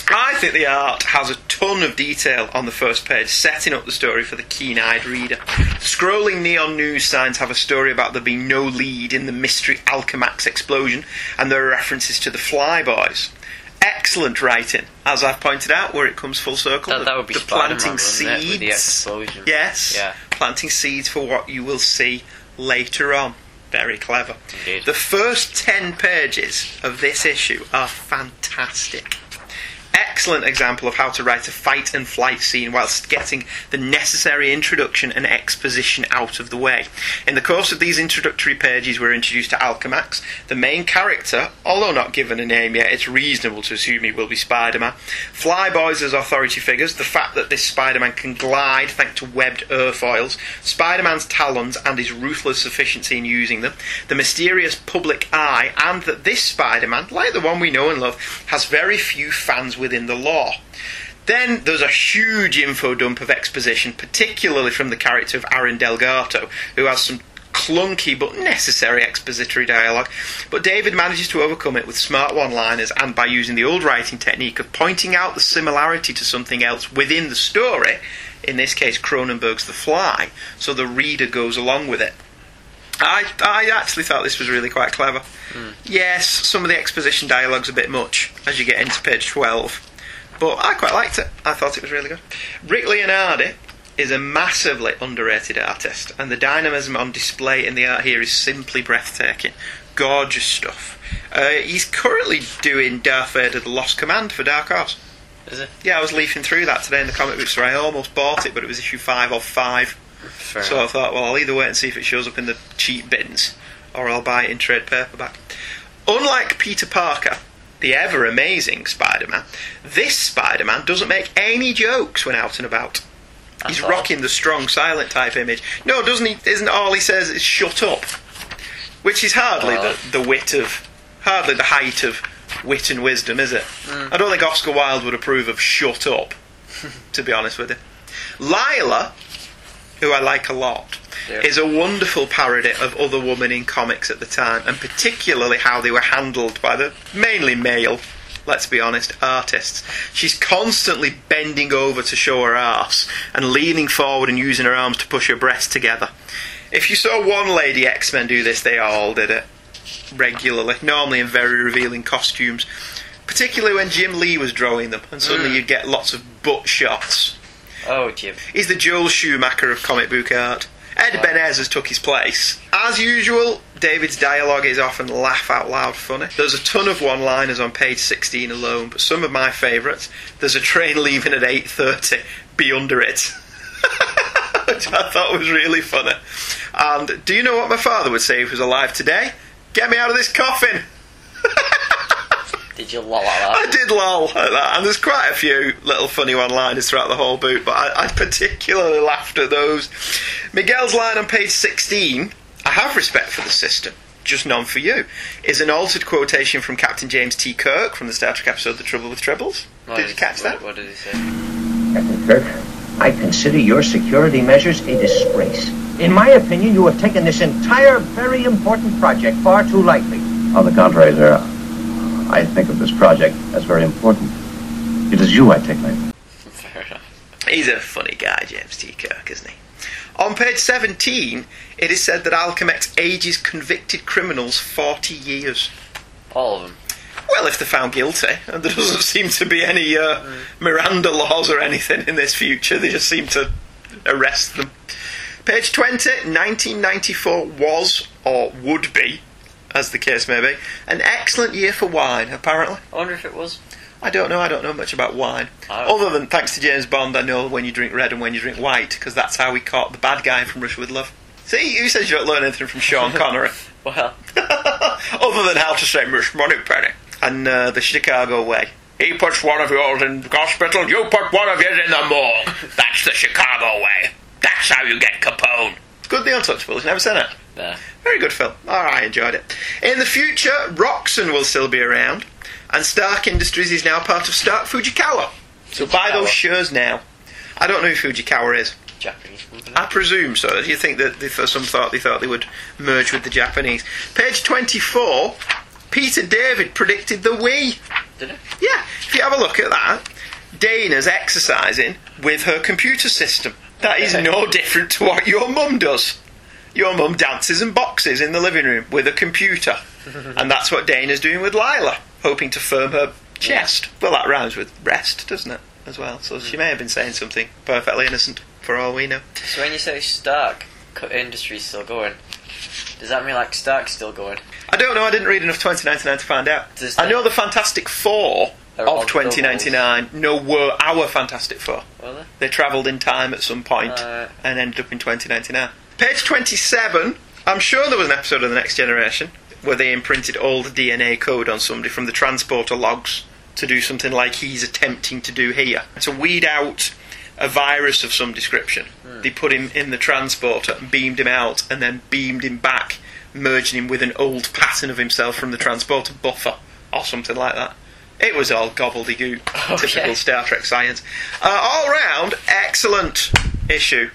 I think the art has a ton of detail on the first page, setting up the story for the keen eyed reader. Scrolling neon news signs have a story about there being no lead in the mystery Alchemax explosion, and there are references to the Flyboys. Excellent writing, as I've pointed out, where it comes full circle. That, the, that would be the Spider-Man, planting wouldn't it, with the seeds. explosion. Yes. Yeah. Planting seeds for what you will see later on. Very clever. Indeed. The first 10 pages of this issue are fantastic. Excellent example of how to write a fight and flight scene whilst getting the necessary introduction and exposition out of the way. In the course of these introductory pages, we're introduced to Alchemax, the main character, although not given a name yet, it's reasonable to assume he will be Spider Man. Flyboys as authority figures, the fact that this Spider Man can glide thanks to webbed airfoils, Spider Man's talons and his ruthless efficiency in using them, the mysterious public eye, and that this Spider Man, like the one we know and love, has very few fans within the law. Then there's a huge info dump of exposition, particularly from the character of Aaron Delgado, who has some clunky but necessary expository dialogue, but David manages to overcome it with smart one liners and by using the old writing technique of pointing out the similarity to something else within the story, in this case Cronenberg's The Fly, so the reader goes along with it. I, I actually thought this was really quite clever. Yes, some of the exposition dialogue's a bit much as you get into page 12, but I quite liked it. I thought it was really good. Rick Leonardi is a massively underrated artist, and the dynamism on display in the art here is simply breathtaking. Gorgeous stuff. Uh, he's currently doing Darth Vader The Lost Command for Dark Horse. Is it? Yeah, I was leafing through that today in the comic book store. I almost bought it, but it was issue 5 of 5. Fair so I thought, well, I'll either wait and see if it shows up in the cheap bins, or I'll buy it in trade paperback. Unlike Peter Parker, the ever amazing Spider Man, this Spider Man doesn't make any jokes when out and about. He's thought- rocking the strong silent type image. No, doesn't he? Isn't all he says is shut up? Which is hardly Oh. the, the wit of, hardly the height of wit and wisdom, is it? Mm. I don't think Oscar Wilde would approve of shut up, to be honest with you. Lila, who I like a lot, Yeah. is a wonderful parody of other women in comics at the time, and particularly how they were handled by the mainly male, let's be honest, artists. She's constantly bending over to show her arse and leaning forward and using her arms to push her breasts together. If you saw one lady X Men do this, they all did it regularly, normally in very revealing costumes. Particularly when Jim Lee was drawing them, and suddenly Mm. you'd get lots of butt shots. Oh, Jim. He's the Joel Schumacher of comic book art. Ed Benes has took his place. As usual, David's dialogue is often laugh out loud funny. There's a ton of one-liners on page 16 alone, but some of my favourites. There's a train leaving at 8:30. Be under it. Which I thought was really funny. And do you know what my father would say if he was alive today? Get me out of this coffin. Did you lol at I did lol at that, and there's quite a few little funny one-liners throughout the whole book, but I, I particularly laughed at those. Miguel's line on page 16, I have respect for the system, just none for you, is an altered quotation from Captain James T. Kirk from the Star Trek episode The Trouble with Tribbles. What did you catch what, that? What did he say? Captain Kirk, I consider your security measures a disgrace. In my opinion, you have taken this entire very important project far too lightly. On the contrary, sir, I think of this project as very important. It is you I take lightly. Fair enough. He's a funny guy, James T. Kirk, isn't he? On page 17, it is said that Alchemax ages convicted criminals 40 years. All of them. Well, if they're found guilty, and there doesn't seem to be any uh, Miranda laws or anything in this future, they just seem to arrest them. Page 20, 1994 was, or would be, as the case may be, an excellent year for wine, apparently. I wonder if it was. I don't know, I don't know much about wine. Other than, thanks to James Bond, I know when you drink red and when you drink white, because that's how we caught the bad guy from Russia with Love. See, who says you don't learn anything from Sean Connery? Well, Other than how to say Miss Moneypenny and uh, the Chicago way. He puts one of yours in the hospital, you put one of yours in the morgue. That's the Chicago way. That's how you get Capone. Good, The Untouchables. Never seen it. Nah. Very good film. Oh, I enjoyed it. In the future, Roxxon will still be around, and Stark Industries is now part of Stark Fujikawa. So buy those shares now. I don't know who Fujikawa is. Japanese company. I presume so. Do you think that they, for some thought they thought they would merge with the Japanese? Page 24, Peter David predicted the Wii. Did it? Yeah, if you have a look at that, Dana's exercising with her computer system. That is no different to what your mum does. Your mum dances and boxes in the living room with a computer. and that's what Dana's doing with Lila, hoping to firm her chest. Well, that rhymes with rest, doesn't it? As well. So she may have been saying something perfectly innocent, for all we know. So when you say Stark Industries still going, does that mean like Stark's still going? I don't know, I didn't read enough 2099 to find out. Does I know the Fantastic Four They're of 2099 no were our Fantastic Four. Were they? They travelled in time at some point Uh, and ended up in 2099. Page 27. I'm sure there was an episode of The Next Generation where they imprinted all the DNA code on somebody from the transporter logs to do something like he's attempting to do here. To weed out a virus of some description. They put him in the transporter and beamed him out and then beamed him back, merging him with an old pattern of himself from the transporter buffer or something like that. It was all gobbledygook, typical Star Trek science. Uh, all round, excellent issue.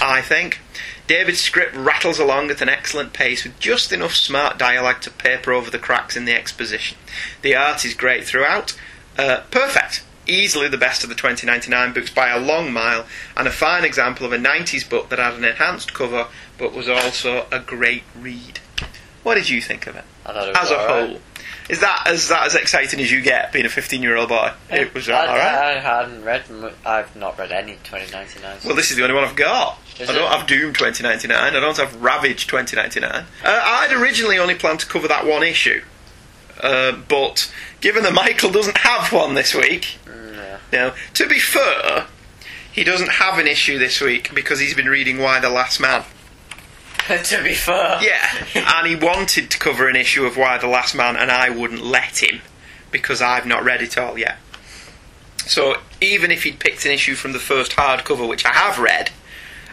I think. David's script rattles along at an excellent pace with just enough smart dialogue to paper over the cracks in the exposition. The art is great throughout. Uh, perfect. Easily the best of the 2099 books by a long mile, and a fine example of a 90s book that had an enhanced cover but was also a great read. What did you think of it? I thought it was As a whole. Is that as that as exciting as you get being a 15 year old boy? It was I, alright. I hadn't read. I've not read any 2099. Well, this is the only one I've got. Is I don't it? have Doom 2099. I don't have Ravage 2099. Uh, I'd originally only planned to cover that one issue, uh, but given that Michael doesn't have one this week, No. now to be fair, he doesn't have an issue this week because he's been reading Y: The Last Man. to be fair. Yeah, and he wanted to cover an issue of Y: The Last Man, and I wouldn't let him because I've not read it all yet. So even if he'd picked an issue from the first hardcover, which I have read,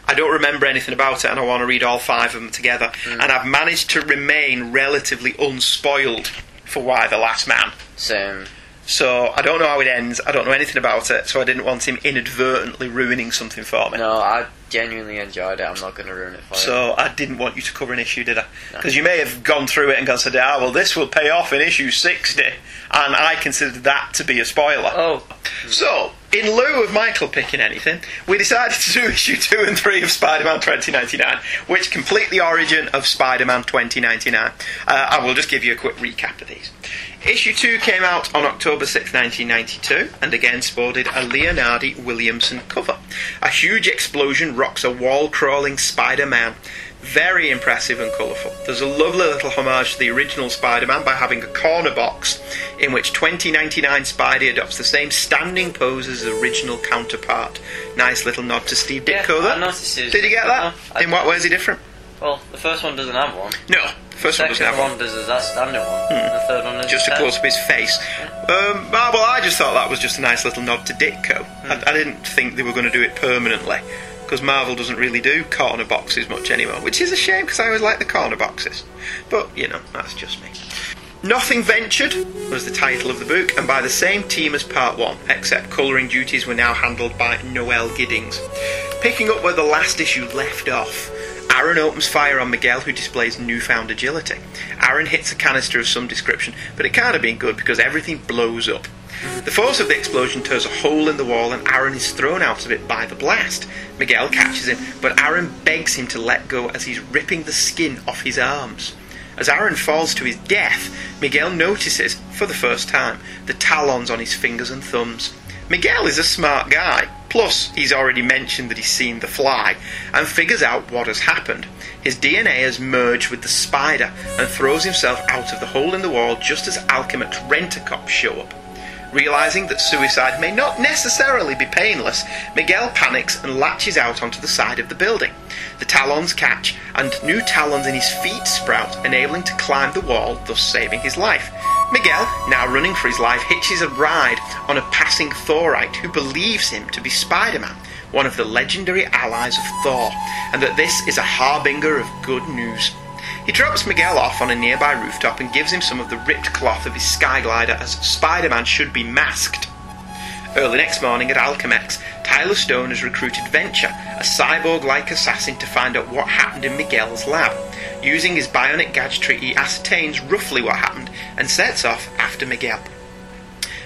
I don't remember anything about it, and I want to read all five of them together. Mm. And I've managed to remain relatively unspoiled for Y: The Last Man. Same. So I don't know how it ends. I don't know anything about it, so I didn't want him inadvertently ruining something for me. No, I genuinely enjoyed it. I'm not going to ruin it for you. So I didn't want you to cover an issue, did I? Because you may have gone through it and gone, said, ah, well, this will pay off in issue 60. And I considered that to be a spoiler. Oh. So, in lieu of Michael picking anything, we decided to do issue 2 and 3 of Spider Man 2099, which complete the origin of Spider Man 2099. Uh, I will just give you a quick recap of these. Issue 2 came out on October 6, 1992, and again sported a Leonardi Williamson cover. A huge explosion rocks a wall crawling Spider Man. Very impressive and colourful. There's a lovely little homage to the original Spider Man by having a corner box in which 2099 Spidey adopts the same standing pose as his original counterpart. Nice little nod to Steve Yeah, Ditko there. I noticed. Did you get that? No, in what way is he different? Well, the first one doesn't have one. No, the first one Second doesn't have one. one does is that standard one. The third one is just a close up his face. Um, well, I just thought that was just a nice little nod to Ditko. I, I didn't think they were going to do it permanently because Marvel doesn't really do corner boxes much anymore, which is a shame because I always like the corner boxes. But you know, that's just me. Nothing Ventured was the title of the book, and by the same team as Part 1, except colouring duties were now handled by Noel Giddings. Picking up where the last issue left off, Aaron opens fire on Miguel, who displays newfound agility. Aaron hits a canister of some description, but it can't have been good because everything blows up. The force of the explosion tears a hole in the wall, and Aaron is thrown out of it by the blast. Miguel catches him, but Aaron begs him to let go as he's ripping the skin off his arms. As Aaron falls to his death, Miguel notices, for the first time, the talons on his fingers and thumbs. Miguel is a smart guy, plus he's already mentioned that he's seen the fly, and figures out what has happened. His DNA has merged with the spider and throws himself out of the hole in the wall just as Alchemax rent-a-cops show up. Realizing that suicide may not necessarily be painless, Miguel panics and latches out onto the side of the building. The talons catch, and new talons in his feet sprout, enabling to climb the wall, thus saving his life. Miguel, now running for his life, hitches a ride on a passing Thorite who believes him to be Spider Man, one of the legendary allies of Thor, and that this is a harbinger of good news. He drops Miguel off on a nearby rooftop and gives him some of the ripped cloth of his Skyglider as Spider Man should be masked. Early next morning at Alchemax, Tyler Stone has recruited Venture, a cyborg like assassin, to find out what happened in Miguel's lab. Using his bionic gadgetry, he ascertains roughly what happened and sets off after Miguel.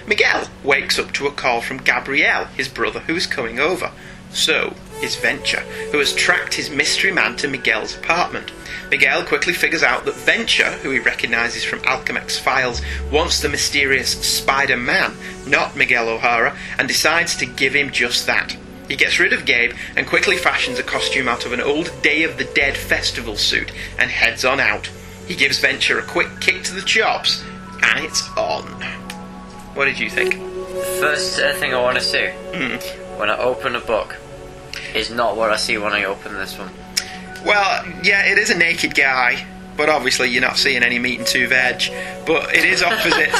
Miguel wakes up to a call from Gabriel, his brother, who is coming over. So is Venture, who has tracked his mystery man to Miguel's apartment. Miguel quickly figures out that Venture, who he recognizes from Alchemax files, wants the mysterious Spider Man, not Miguel O'Hara, and decides to give him just that. He gets rid of Gabe and quickly fashions a costume out of an old Day of the Dead festival suit and heads on out. He gives Venture a quick kick to the chops, and it's on. What did you think? First uh, thing I want to see Hmm. when I open a book is not what I see when I open this one. Well, yeah, it is a naked guy, but obviously you're not seeing any meat and two veg. But it is opposite.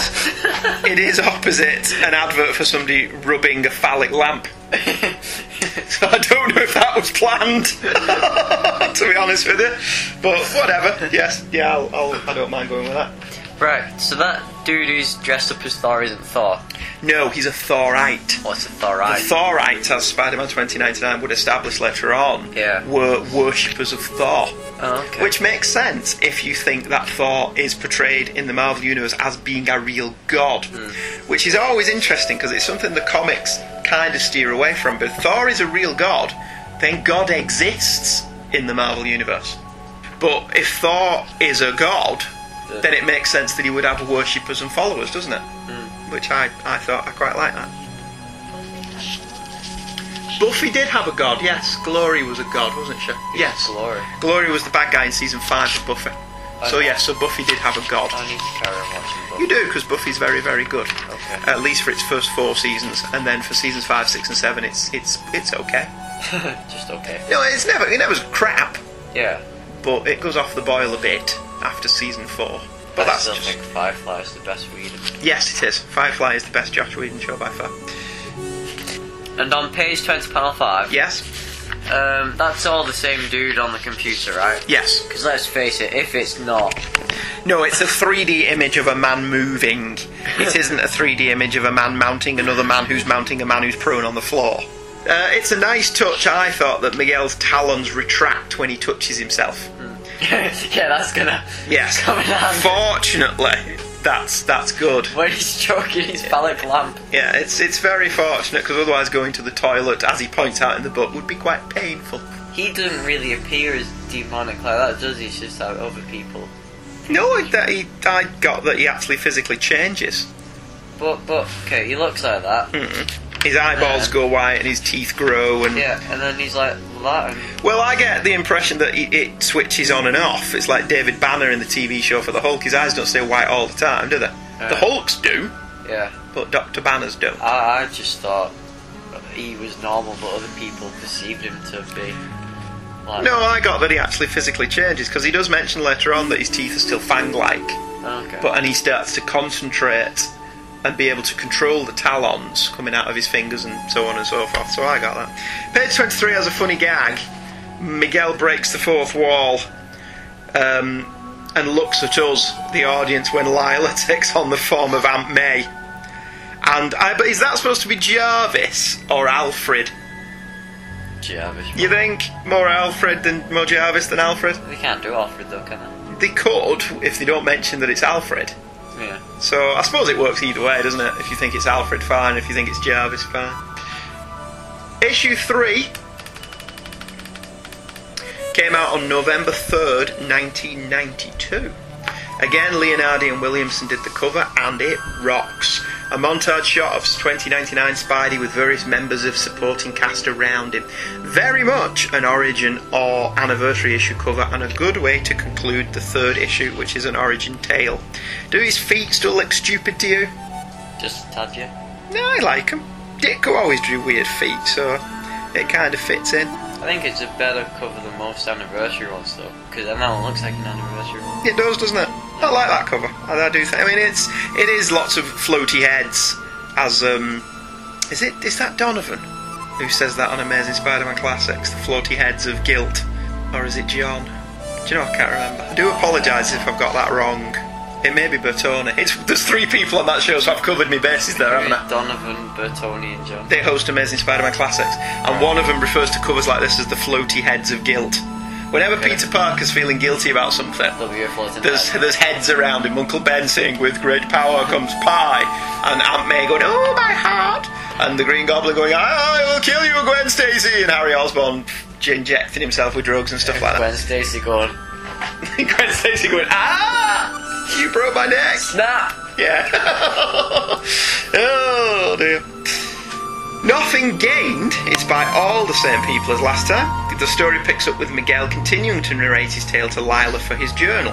it is opposite an advert for somebody rubbing a phallic lamp. so I don't know if that was planned, to be honest with you. But whatever. Yes, yeah, I'll, I'll, I don't mind going with that. Right, so that dude who's dressed up as Thor isn't Thor. No, he's a Thorite. What's a Thorite? The Thorites, as Spider-Man 2099 would establish later on, Yeah. were worshippers of Thor. Oh, okay. Which makes sense if you think that Thor is portrayed in the Marvel Universe as being a real god. Hmm. Which is always interesting because it's something the comics kind of steer away from. But if Thor is a real god, then God exists in the Marvel Universe. But if Thor is a god, then it makes sense that he would have worshippers and followers, doesn't it? Hmm. Which I, I thought I quite like that. Buffy did have a god, yes. Glory was a god, wasn't she? Yes. Glory. Glory was the bad guy in season five of Buffy. So Okay. yes, so Buffy did have a god. I need to carry on watching Buffy. You do because Buffy's very, very good. Okay. At least for its first four seasons, and then for seasons five, six, and seven, it's it's it's okay. Just okay. No, it's never it never's crap, Yeah. But it goes off the boil a bit after season four. But I that's still just think Firefly is the best Whedon. yes, it is. Firefly is the best Joss Whedon show by far. And on page 20, panel 5, Yes, um, that's all the same dude on the computer, right? yes. Because let's face it, if it's not, No, it's a 3D image of a man moving. It isn't a 3D image of a man mounting another man who's mounting a man who's prone on the floor. Uh, it's a nice touch, I thought, that Miguel's talons retract when he touches himself. yeah, that's gonna Yes. come in handy. Fortunately, that's that's good. When he's stroking his phallic lamp. Yeah, it's it's very fortunate because otherwise going to the toilet, as he points out in the book, would be quite painful. He doesn't really appear as demonic like that, does he? It's just how other people. No, that he, I got that he actually physically changes. But, but, okay, he looks like that. His eyeballs go white and his teeth grow, and Yeah, and then he's like that, Well, I get the impression that it, it switches on and off. It's like David Banner in the TV show for the Hulk. His eyes don't stay white all the time, do they? the Uh. Hulks do, yeah. but Dr. Banner's don't. I, I just thought he was normal, but other people perceived him to be like. No, I got that he actually physically changes because he does mention later on that his teeth are still fang-like, Okay. but and he starts to concentrate and be able to control the talons coming out of his fingers and so on and so forth. So I got that. Page twenty-three has a funny gag. Miguel breaks the fourth wall. Um, and looks at us, the audience, when Lila takes on the form of Aunt May. And I, but is that supposed to be Jarvis or Alfred? Jarvis. You think more Alfred than more Jarvis than Alfred? They can't do Alfred though, can They They could if they don't mention that it's Alfred. Yeah. So I suppose it works either way, doesn't it? If you think it's Alfred, fine. If you think it's Jarvis, fine. Issue three came out on November third, nineteen ninety-two. Again, Leonardi and Williamson did the cover, and it rocks. A montage shot of 2099 Spidey with various members of supporting cast around him. Very much an origin or anniversary issue cover, and a good way to conclude the third issue, which is an origin tale. Do his feet still look stupid to you? Just a tad, yeah. No, I like them. Ditko always drew weird feet, so it kind of fits in. I think it's a better cover than most anniversary ones though, because that one looks like an anniversary one. It does, doesn't it? I like that cover. I, I do. Think, I mean, it's it is lots of floaty heads. As um, is it? Is that Donovan who says that on Amazing Spider-Man Classics? The floaty heads of guilt, or is it John? Do you know? I can't remember. I do apologise if I've got that wrong. It may be Bertone. It's there's three people on that show, so I've covered my bases there, haven't I? Donovan, Bertoni, and John. They host Amazing Spider-Man Classics, and one of them refers to covers like this as the floaty heads of guilt. Whenever Peter Parker's feeling guilty about something, There'll be a floating there's head. there's heads around him. Uncle Ben saying, "With great power comes pie," and Aunt May going, "Oh my heart," and the Green Goblin going, "I will kill you, Gwen Stacy," and Harry Osborn injecting himself with drugs and stuff like that. Gwen Stacy going. Gwen Stacy going, "Ah, you broke my neck." snap! Yeah. oh dear. Nothing Gained is by all the same people as last time. The story picks up with Miguel continuing to narrate his tale to Lila for his journal.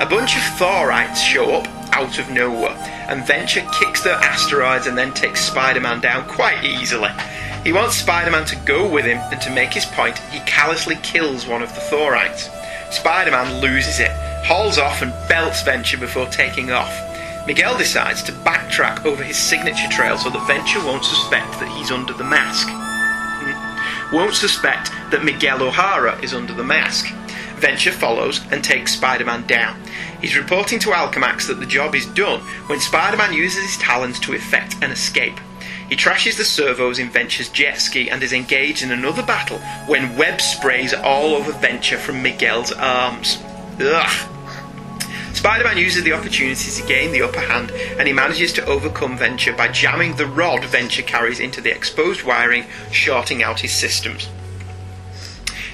A bunch of Thorites show up out of nowhere, and Venture kicks their asteroids and then takes Spider Man down quite easily. He wants Spider Man to go with him, and to make his point, he callously kills one of the Thorites. Spider Man loses it, hauls off, and belts Venture before taking off. Miguel decides to backtrack over his signature trail so that Venture won't suspect that he's under the mask. Hmm. Won't suspect that Miguel O'Hara is under the mask. Venture follows and takes Spider Man down. He's reporting to Alchemax that the job is done when Spider Man uses his talons to effect an escape. He trashes the servos in Venture's jet ski and is engaged in another battle when web sprays all over Venture from Miguel's arms. Ugh. Spider Man uses the opportunity to gain the upper hand and he manages to overcome Venture by jamming the rod Venture carries into the exposed wiring, shorting out his systems.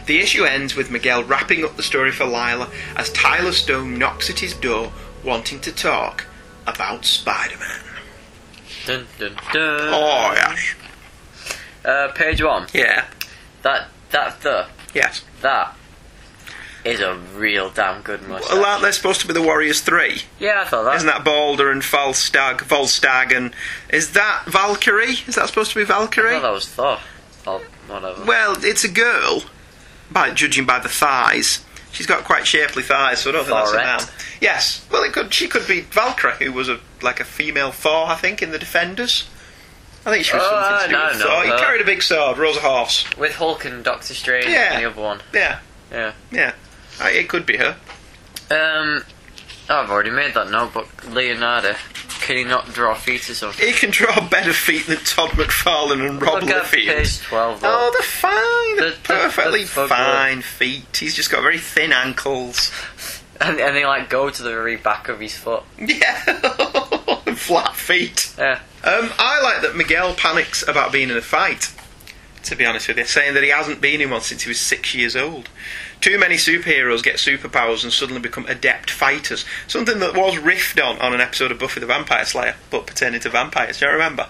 The issue ends with Miguel wrapping up the story for Lila as Tyler Stone knocks at his door wanting to talk about Spider Man. Dun, dun, dun. Oh, yeah. Uh, page one. Yeah. That that the Yes. that is a real damn good mustache. Well, aren't they supposed to be the Warriors 3? Yeah, I thought that. Isn't that Balder and Falstag, Volstagg, and is that Valkyrie? Is that supposed to be I Valkyrie? thought that was Thor. Oh, whatever. Well, it's a girl, by judging by the thighs. She's got quite shapely thighs, so I don't think that's a man. Yes, well, it could. She could be Valkyrie, who was a like a female Thor, I think, in the Defenders. I think she was Oh, something to do no, with no, Thor. He carried a big sword, rose a horse. With Hulk and Doctor Strange Yeah. and the other one. Yeah, Yeah. yeah. Uh, It could be her. Um, I've already made that note, but Leonardo, can he not draw feet or something? He can draw better feet than Todd McFarlane and Rob Look at Liefeld. page 12 though. Oh, they're fine. They're The- the- perfectly fine feet. He's just got very thin ankles. And, and they like go to the very back of his foot. Yeah, flat feet. Yeah. Um, I like that Miguel panics about being in a fight. To be honest with you, saying that he hasn't been in one since he was six years old. Too many superheroes get superpowers and suddenly become adept fighters. Something that was riffed on on an episode of Buffy the Vampire Slayer, but pertaining to vampires. Do you remember?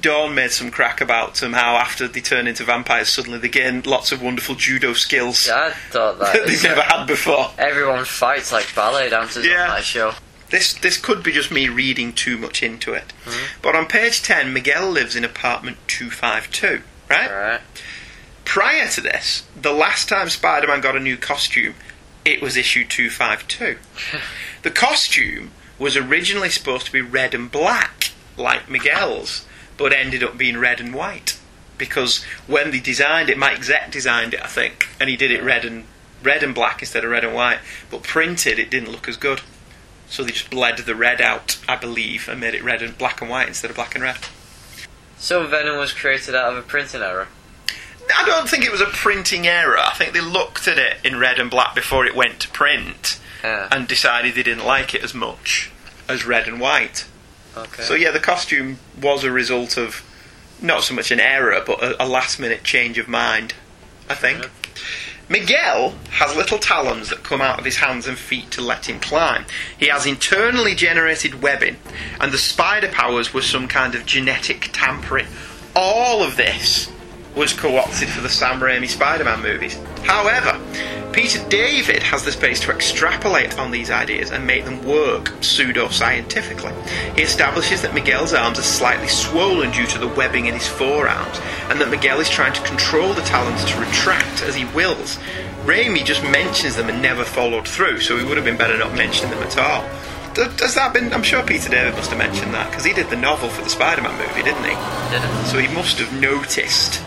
Dawn made some crack about um, how after they turn into vampires, suddenly they gain lots of wonderful judo skills Yeah, I thought that. that they've never had before. Everyone fights like ballet dancers Yeah. on that show. This this could be just me reading too much into it. Mm-hmm. But on page 10, Miguel lives in apartment 252, right? Right. Prior to this, the last time Spider Man got a new costume, it was issue 252. the costume was originally supposed to be red and black, like Miguel's, but ended up being red and white. Because when they designed it, Mike Zeck designed it, I think, and he did it red and red and black instead of red and white. But printed, it didn't look as good. So they just bled the red out, I believe, and made it red and black and white instead of black and red. So Venom was created out of a printing error. I don't think it was a printing error. I think they looked at it in red and black before it went to print Yeah. and decided they didn't like it as much as red and white. Okay. So yeah, the costume was a result of not so much an error, but a, a last minute change of mind. I think. Miguel has little talons that come out of his hands and feet to let him climb. He has internally generated webbing, and the spider powers were some kind of genetic tampering. All of this was co-opted for the Sam Raimi Spider-Man movies. However, Peter David has the space to extrapolate on these ideas and make them work pseudo-scientifically. He establishes that Miguel's arms are slightly swollen due to the webbing in his forearms, and that Miguel is trying to control the talons to retract as he wills. Raimi just mentions them and never followed through, so he would have been better not mentioning them at all. Has that been? I'm sure Peter David must have mentioned that because he did the novel for the Spider-Man movie, didn't he? So he must have noticed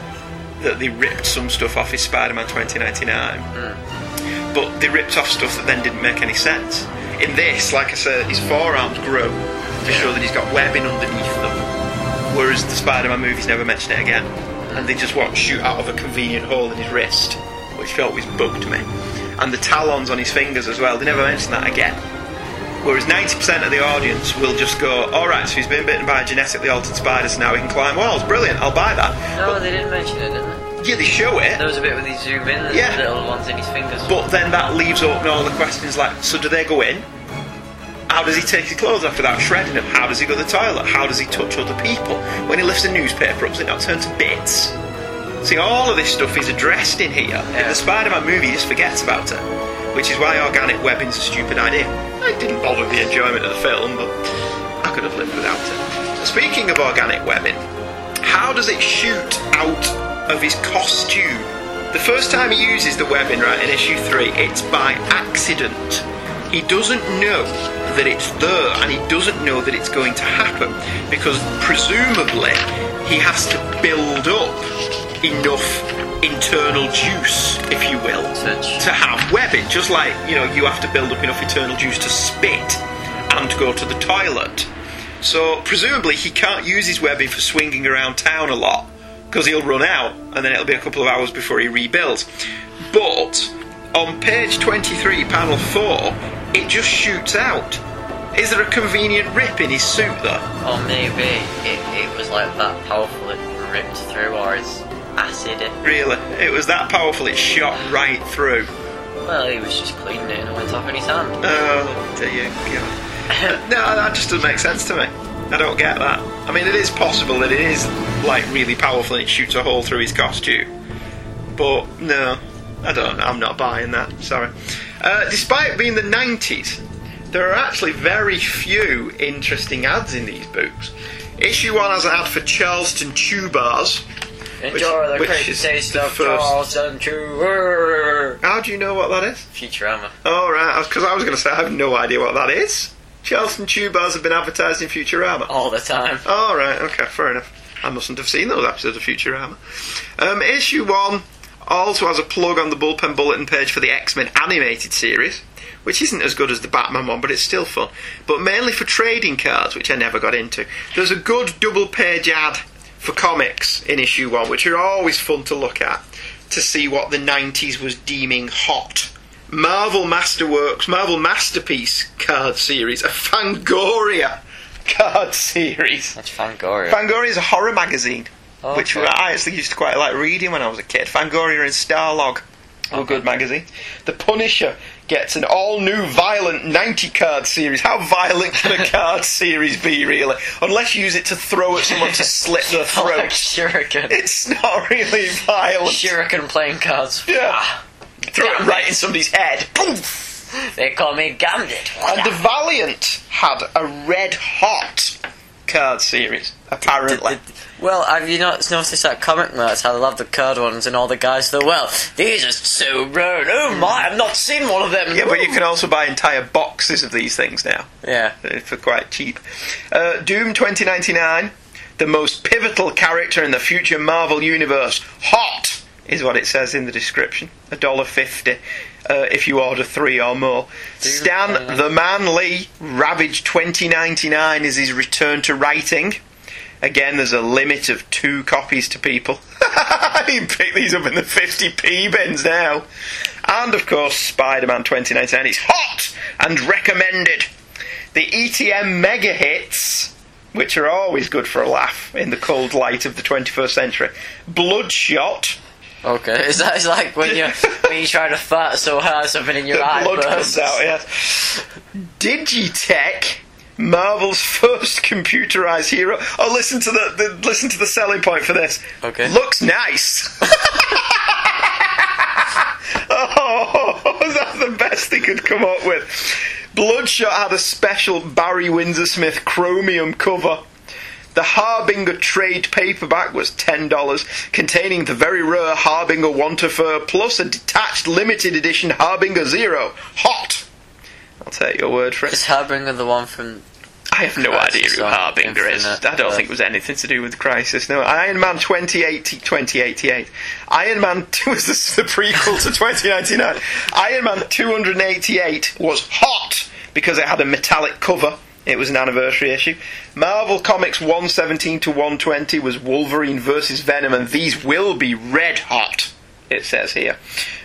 that they ripped some stuff off his Spider-Man 2099. Hmm. But they ripped off stuff that then didn't make any sense. In this, like I said, his forearms grow to show that he's got webbing underneath them, whereas the Spider-Man movies never mention it again, hmm. and they just want shoot out of a convenient hole in his wrist, which always bugged me. And the talons on his fingers as well. They never mention that again. Whereas 90% of the audience will just go, alright, so he's been bitten by a genetically altered spider, so now he can climb walls. Brilliant, I'll buy that. Oh, no, they didn't mention it, did they? Yeah, they show it. There was a bit when they zoom in, there's Yeah. little ones in his fingers. But then that leaves open all the questions like, so do they go in? How does he take his clothes off without shredding them? How does he go to the toilet? How does he touch other people? When he lifts a newspaper up, does it not turn to bits? See, all of this stuff is addressed in here. In the Spider-Man movie, he just forgets about it. Which is why organic webbing's a stupid idea. It didn't bother the enjoyment of the film, but I could have lived without it. Speaking of organic webbing, how does it shoot out of his costume? The first time he uses the webbing, right, in issue three, it's by accident. He doesn't know that it's there and he doesn't know that it's going to happen because presumably he has to build up enough internal juice, if you will, to have webbing. Just like you know, you have to build up enough internal juice to spit and go to the toilet. So presumably he can't use his webbing for swinging around town a lot because he'll run out, and then it'll be a couple of hours before he rebuilds. But on page 23, panel 4, it just shoots out. Is there a convenient rip in his suit though? Or maybe it, it was like that powerful it ripped through, or it's acid. Really? It was that powerful it shot right through. Well, he was just cleaning it and it went off in his hand. Oh, dear God. no, that just doesn't make sense to me. I don't get that. I mean, it is possible that it is like really powerful and it shoots a hole through his costume, but no, I don't. I'm not buying that. Sorry. Uh, despite being the 90s, there are actually very few interesting ads in these books. Issue one has an ad for Charleston Chew Bars. Enjoy the which great is taste the of first- Charleston Chew. How do you know what that is? Futurama. Oh, right, because I was going to say I have no idea what that is. Charleston Chew Bars have been advertised in Futurama. All the time. Oh, right, okay, fair enough. I mustn't have seen those episodes of Futurama. Um, issue 1 also has a plug on the Bullpen Bulletin page for the X Men animated series, which isn't as good as the Batman one, but it's still fun. But mainly for trading cards, which I never got into. There's a good double page ad for comics in issue 1, which are always fun to look at to see what the 90s was deeming hot. Marvel Masterworks, Marvel Masterpiece card series, a Fangoria card series. That's Fangoria. Fangoria is a horror magazine, Oh, which. I actually used to quite like reading when I was a kid. Fangoria and Starlog oh, were a good magazine. The Punisher gets an all new violent 90 card series. How violent can a card series be, really? Unless you use it to throw at someone to slit their oh, throat. like. Shuriken. It's not really violent. Shuriken playing cards. Yeah. Ah. Throw it right in somebody's head. Boom! They call me Gambit. And the Valiant had a red hot card series, apparently. Well, have you not noticed that comic merch? How they love the card ones and all the guys that well, these are so rare. Oh my, I've not seen one of them. Yeah, but you can also buy entire boxes of these things now Yeah. uh, for quite cheap. Uh, Doom 2099, the most pivotal character in the future Marvel universe. Hot is what it says in the description. A dollar fifty. Uh, if you order three or more. Stan the Man Lee, Ravage 2099 is his return to writing. Again, there's a limit of two copies to people. you can pick these up in the 50p bins now. And of course, Spider Man 2099 is hot and recommended. The ETM mega hits, which are always good for a laugh in the cold light of the 21st century. Bloodshot. Okay, is that is like when you when you try to fart so hard something in your The eye blood bursts? comes out, yes. Digitek, Marvel's first computerized hero. Oh, listen to the, the listen to the selling point for this. Okay. Looks nice. oh, was that the best they could come up with? Bloodshot had a special Barry Windsor Smith chromium cover. The Harbinger trade paperback was $10, containing the very rare Harbinger Wanter Fur plus a detached limited edition Harbinger Zero. Hot! Take your word for it. Is Harbinger the one from? I have no Crisis idea who Harbinger is. I don't think it was anything to do with Crisis. No, Iron Man 2080, 2088. Iron Man 2 was the, the prequel to 2099. Iron Man 288 was hot because it had a metallic cover. It was an anniversary issue. Marvel Comics 117 to 120 was Wolverine versus Venom, and these will be red hot. It says here.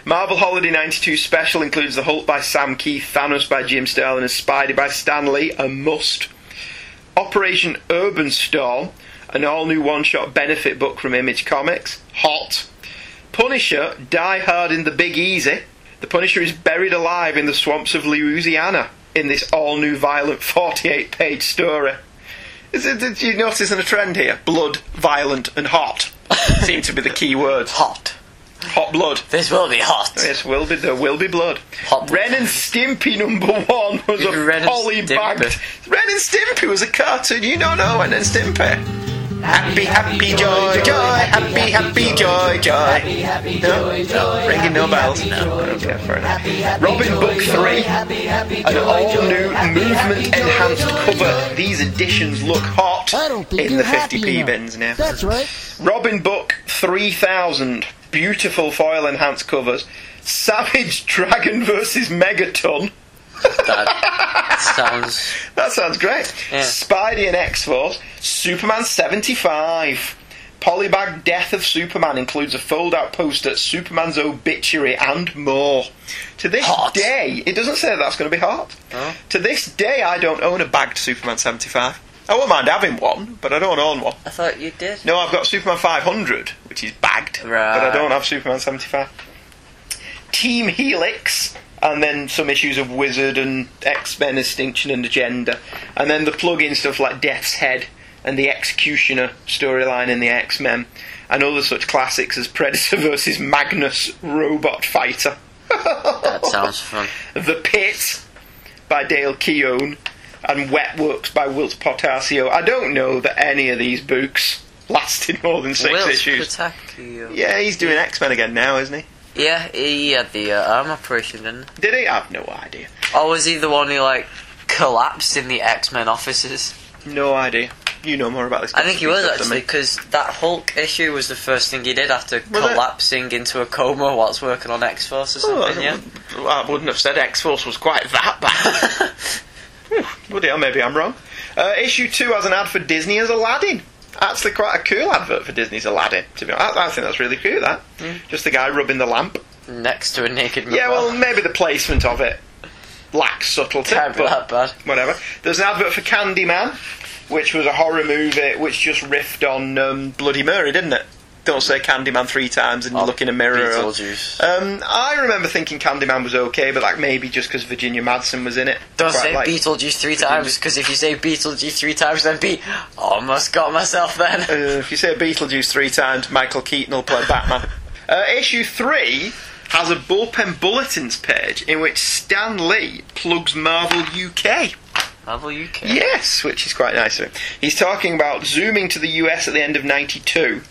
Marvel Holiday 92 special includes The Hulk by Sam Kieth, Thanos by Jim Starlin, and Spidey by Stan Lee, a must. Operation Urban Storm, an all new one shot benefit book from Image Comics. Hot. Punisher, Die Hard in the Big Easy. The Punisher is buried alive in the swamps of Louisiana in this all new violent 48 page story. Is it, did you notice a trend here? Blood, violent, and hot seem to be the key words. Hot. Hot blood. This will be hot. Yes, will be there will be blood. Hot Ren and Stimpy number one was a Ren and polybagged. Ren and Stimpy was a cartoon. You don't know Ren and Stimpy. Happy, happy, joy, joy. Happy, happy joy, joy. happy, happy, joy, joy. No, ringing no bells. No, okay, fair enough. Robin Book Three, an all-new movement-enhanced cover. These editions look hot I don't think in the 50p bins now. That's right. Robin Book 3000. Beautiful foil enhanced covers. Savage Dragon versus Megaton. That sounds. That sounds great. Yeah. Spidey and X Force. Superman 75. Polybag Death of Superman includes a fold out poster, Superman's obituary, and more. To this day, it doesn't say that's going to be hot. Oh. To this day, I don't own a bagged Superman 75. I won't mind having one, but I don't own one. I thought you did. No, I've got Superman 500, which is bagged, but I don't have Superman 75. Team Helix, and then some issues of Wizard and X Men Extinction and Agenda, and then the plug-in stuff like Death's Head and the Executioner storyline in the X Men, and other such classics as Predator versus Magnus Robot Fighter. That sounds fun. The Pit by Dale Keown and Wetworks by Whilce Portacio. I don't know that any of these books lasted more than six Whilce issues. Pataki- Yeah, he's doing X Men again now, isn't he? Yeah, he had the uh, arm operation, didn't he? Did he? I've no idea. Or was he the one who, like, collapsed in the X Men offices? No idea. You know more about this. I think he was actually, because that Hulk issue was the first thing he did after Was it? collapsing into a coma whilst working on X Force or Oh, something, yeah? I wouldn't have said X Force was quite that bad. Bloody hell, maybe I'm wrong. Uh, issue two has an ad for Disney as Aladdin. Actually, quite a cool advert for Disney's Aladdin. To be honest, I, I think that's really cool. That just the guy rubbing the lamp. Next to a naked Yeah, well, maybe the placement of it lacks subtlety. Can't be but that bad. Whatever. There's an advert for Candyman, which was a horror movie which just riffed on um, Bloody Mary, didn't it? Don't say Candyman three times and you look in a mirror. or- Um, I remember thinking Candyman was okay, but like maybe just because Virginia Madsen was in it. Don't say like- Beetlejuice three times, because if you say Beetlejuice three times, then be almost got myself then. Uh, if you say Beetlejuice three times, Michael Keaton will play Batman. uh, issue three has a bullpen bulletins page in which Stan Lee plugs Marvel UK. Marvel UK. Yes, which is quite nice of him. He's talking about zooming to the US at the end of 92.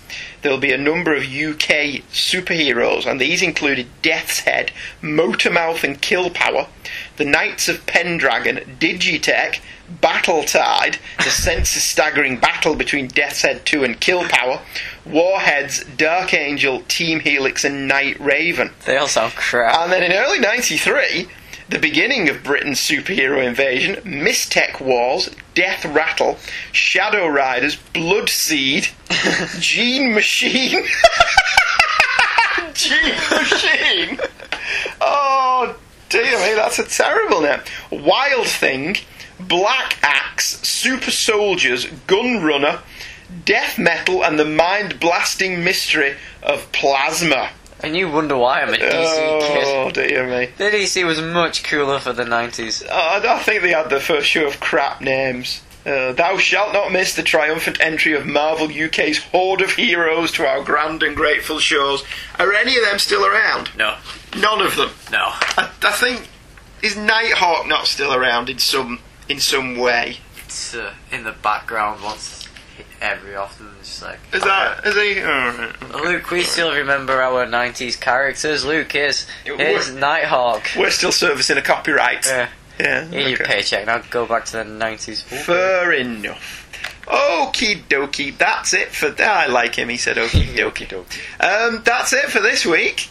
There'll be a number of UK superheroes, and these included Death's Head, Motormouth and Killpower, the Knights of Pendragon, Digitek, Battletide, the senses staggering battle between Death's Head 2 and Killpower, Warheads, Dark Angel, Team Helix, and Night Raven. They all sound crap. And then in early 93, the beginning of Britain's superhero invasion, Mys-Tech Wars, Death Rattle, Shadow Riders, Blood Seed, Gene Machine. Gene Machine! Oh, dear me, that's a terrible name. Wild Thing, Black Axe, Super Soldiers, Gun Runner, Death Metal, and the mind blasting mystery of Plasma. And you wonder why I'm a DC Oh, kid. dear me. The DC was much cooler for the 90s. Oh, I think they had the first show of crap names. Uh, thou shalt not miss the triumphant entry of Marvel UK's horde of heroes to our grand and grateful shows. Are any of them still around? No. None of them. No. I, I think is Nighthawk not still around in some in some way? It's uh, in the background once every often. It's like. Is that is he? Oh, right. Luke, we still remember our 90s characters. Luke, here's, here's Nighthawk. We're still servicing a copyright. Yeah. Yeah. Here's your okay. paycheck. Now go back to the 90s. Fair enough. Okie dokie, that's it for. I like him. He said okie dokie. Um, that's it for this week.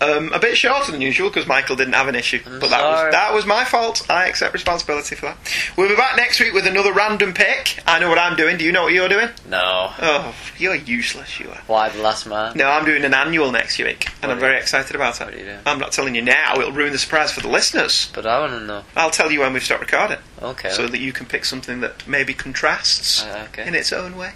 Um, a bit shorter than usual because Michael didn't have an issue, but that was that was my fault. I accept responsibility for that. We'll be back next week with another random pick. I know what I'm doing. Do you know what you're doing? No. Oh, you're useless. You are. Y: The Last Man? No, I'm doing an annual next week, and I'm very excited about What are you it. doing? I'm not telling you now; it'll ruin the surprise for the listeners. But I want to know. I'll tell you when we've stopped recording. Okay. so that you can pick something that maybe contrasts Uh, okay. in its own way.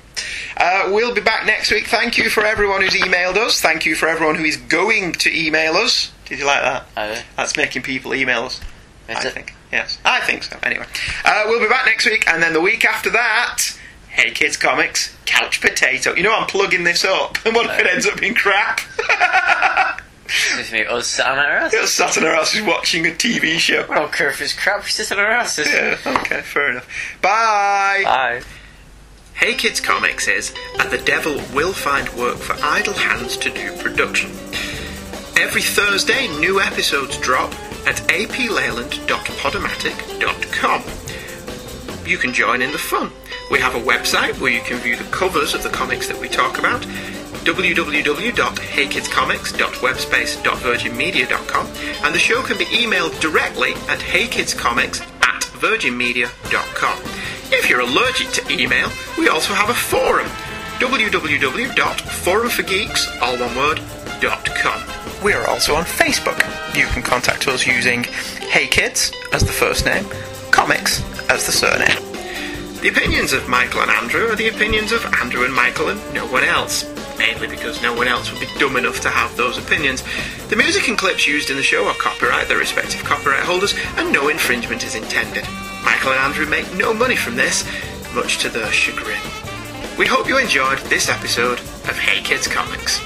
Uh, we'll be back next week. Thank you for everyone who's emailed us. Thank you for everyone who is going to email us. Did you like that? I. That's making people email us. Is I it? think. Yes, I think so. Anyway, uh, we'll be back next week, and then the week after that. Hey Kids Comics, Couch Potato. You know I'm plugging this up, and what if it ends up being crap? Excuse me, us sat on our asses. It's sat on our asses watching a TV show. I don't care if it's crap, we sit on our asses. Yeah, okay, fair enough. Bye! Bye. Hey Kids Comics is, and the devil will find work for idle hands to do production. Every Thursday, new episodes drop at apleyland.podomatic.com. You can join in the fun. We have a website where you can view the covers of the comics that we talk about. www.heykidscomics.webspace.virginmedia.com and the show can be emailed directly at heykidscomics at virginmedia.com. If you're allergic to email, we also have a forum www.forumforgeeks, all one word, .com. We are also on Facebook. You can contact us using Hey Kids as the first name, Comics as the surname. The opinions of Michael and Andrew are the opinions of Andrew and Michael and no one else. Mainly because no one else would be dumb enough to have those opinions. The music and clips used in the show are copyright their respective copyright holders, and no infringement is intended. Michael and Andrew make no money from this, much to their chagrin. We hope you enjoyed this episode of Hey Kids Comics.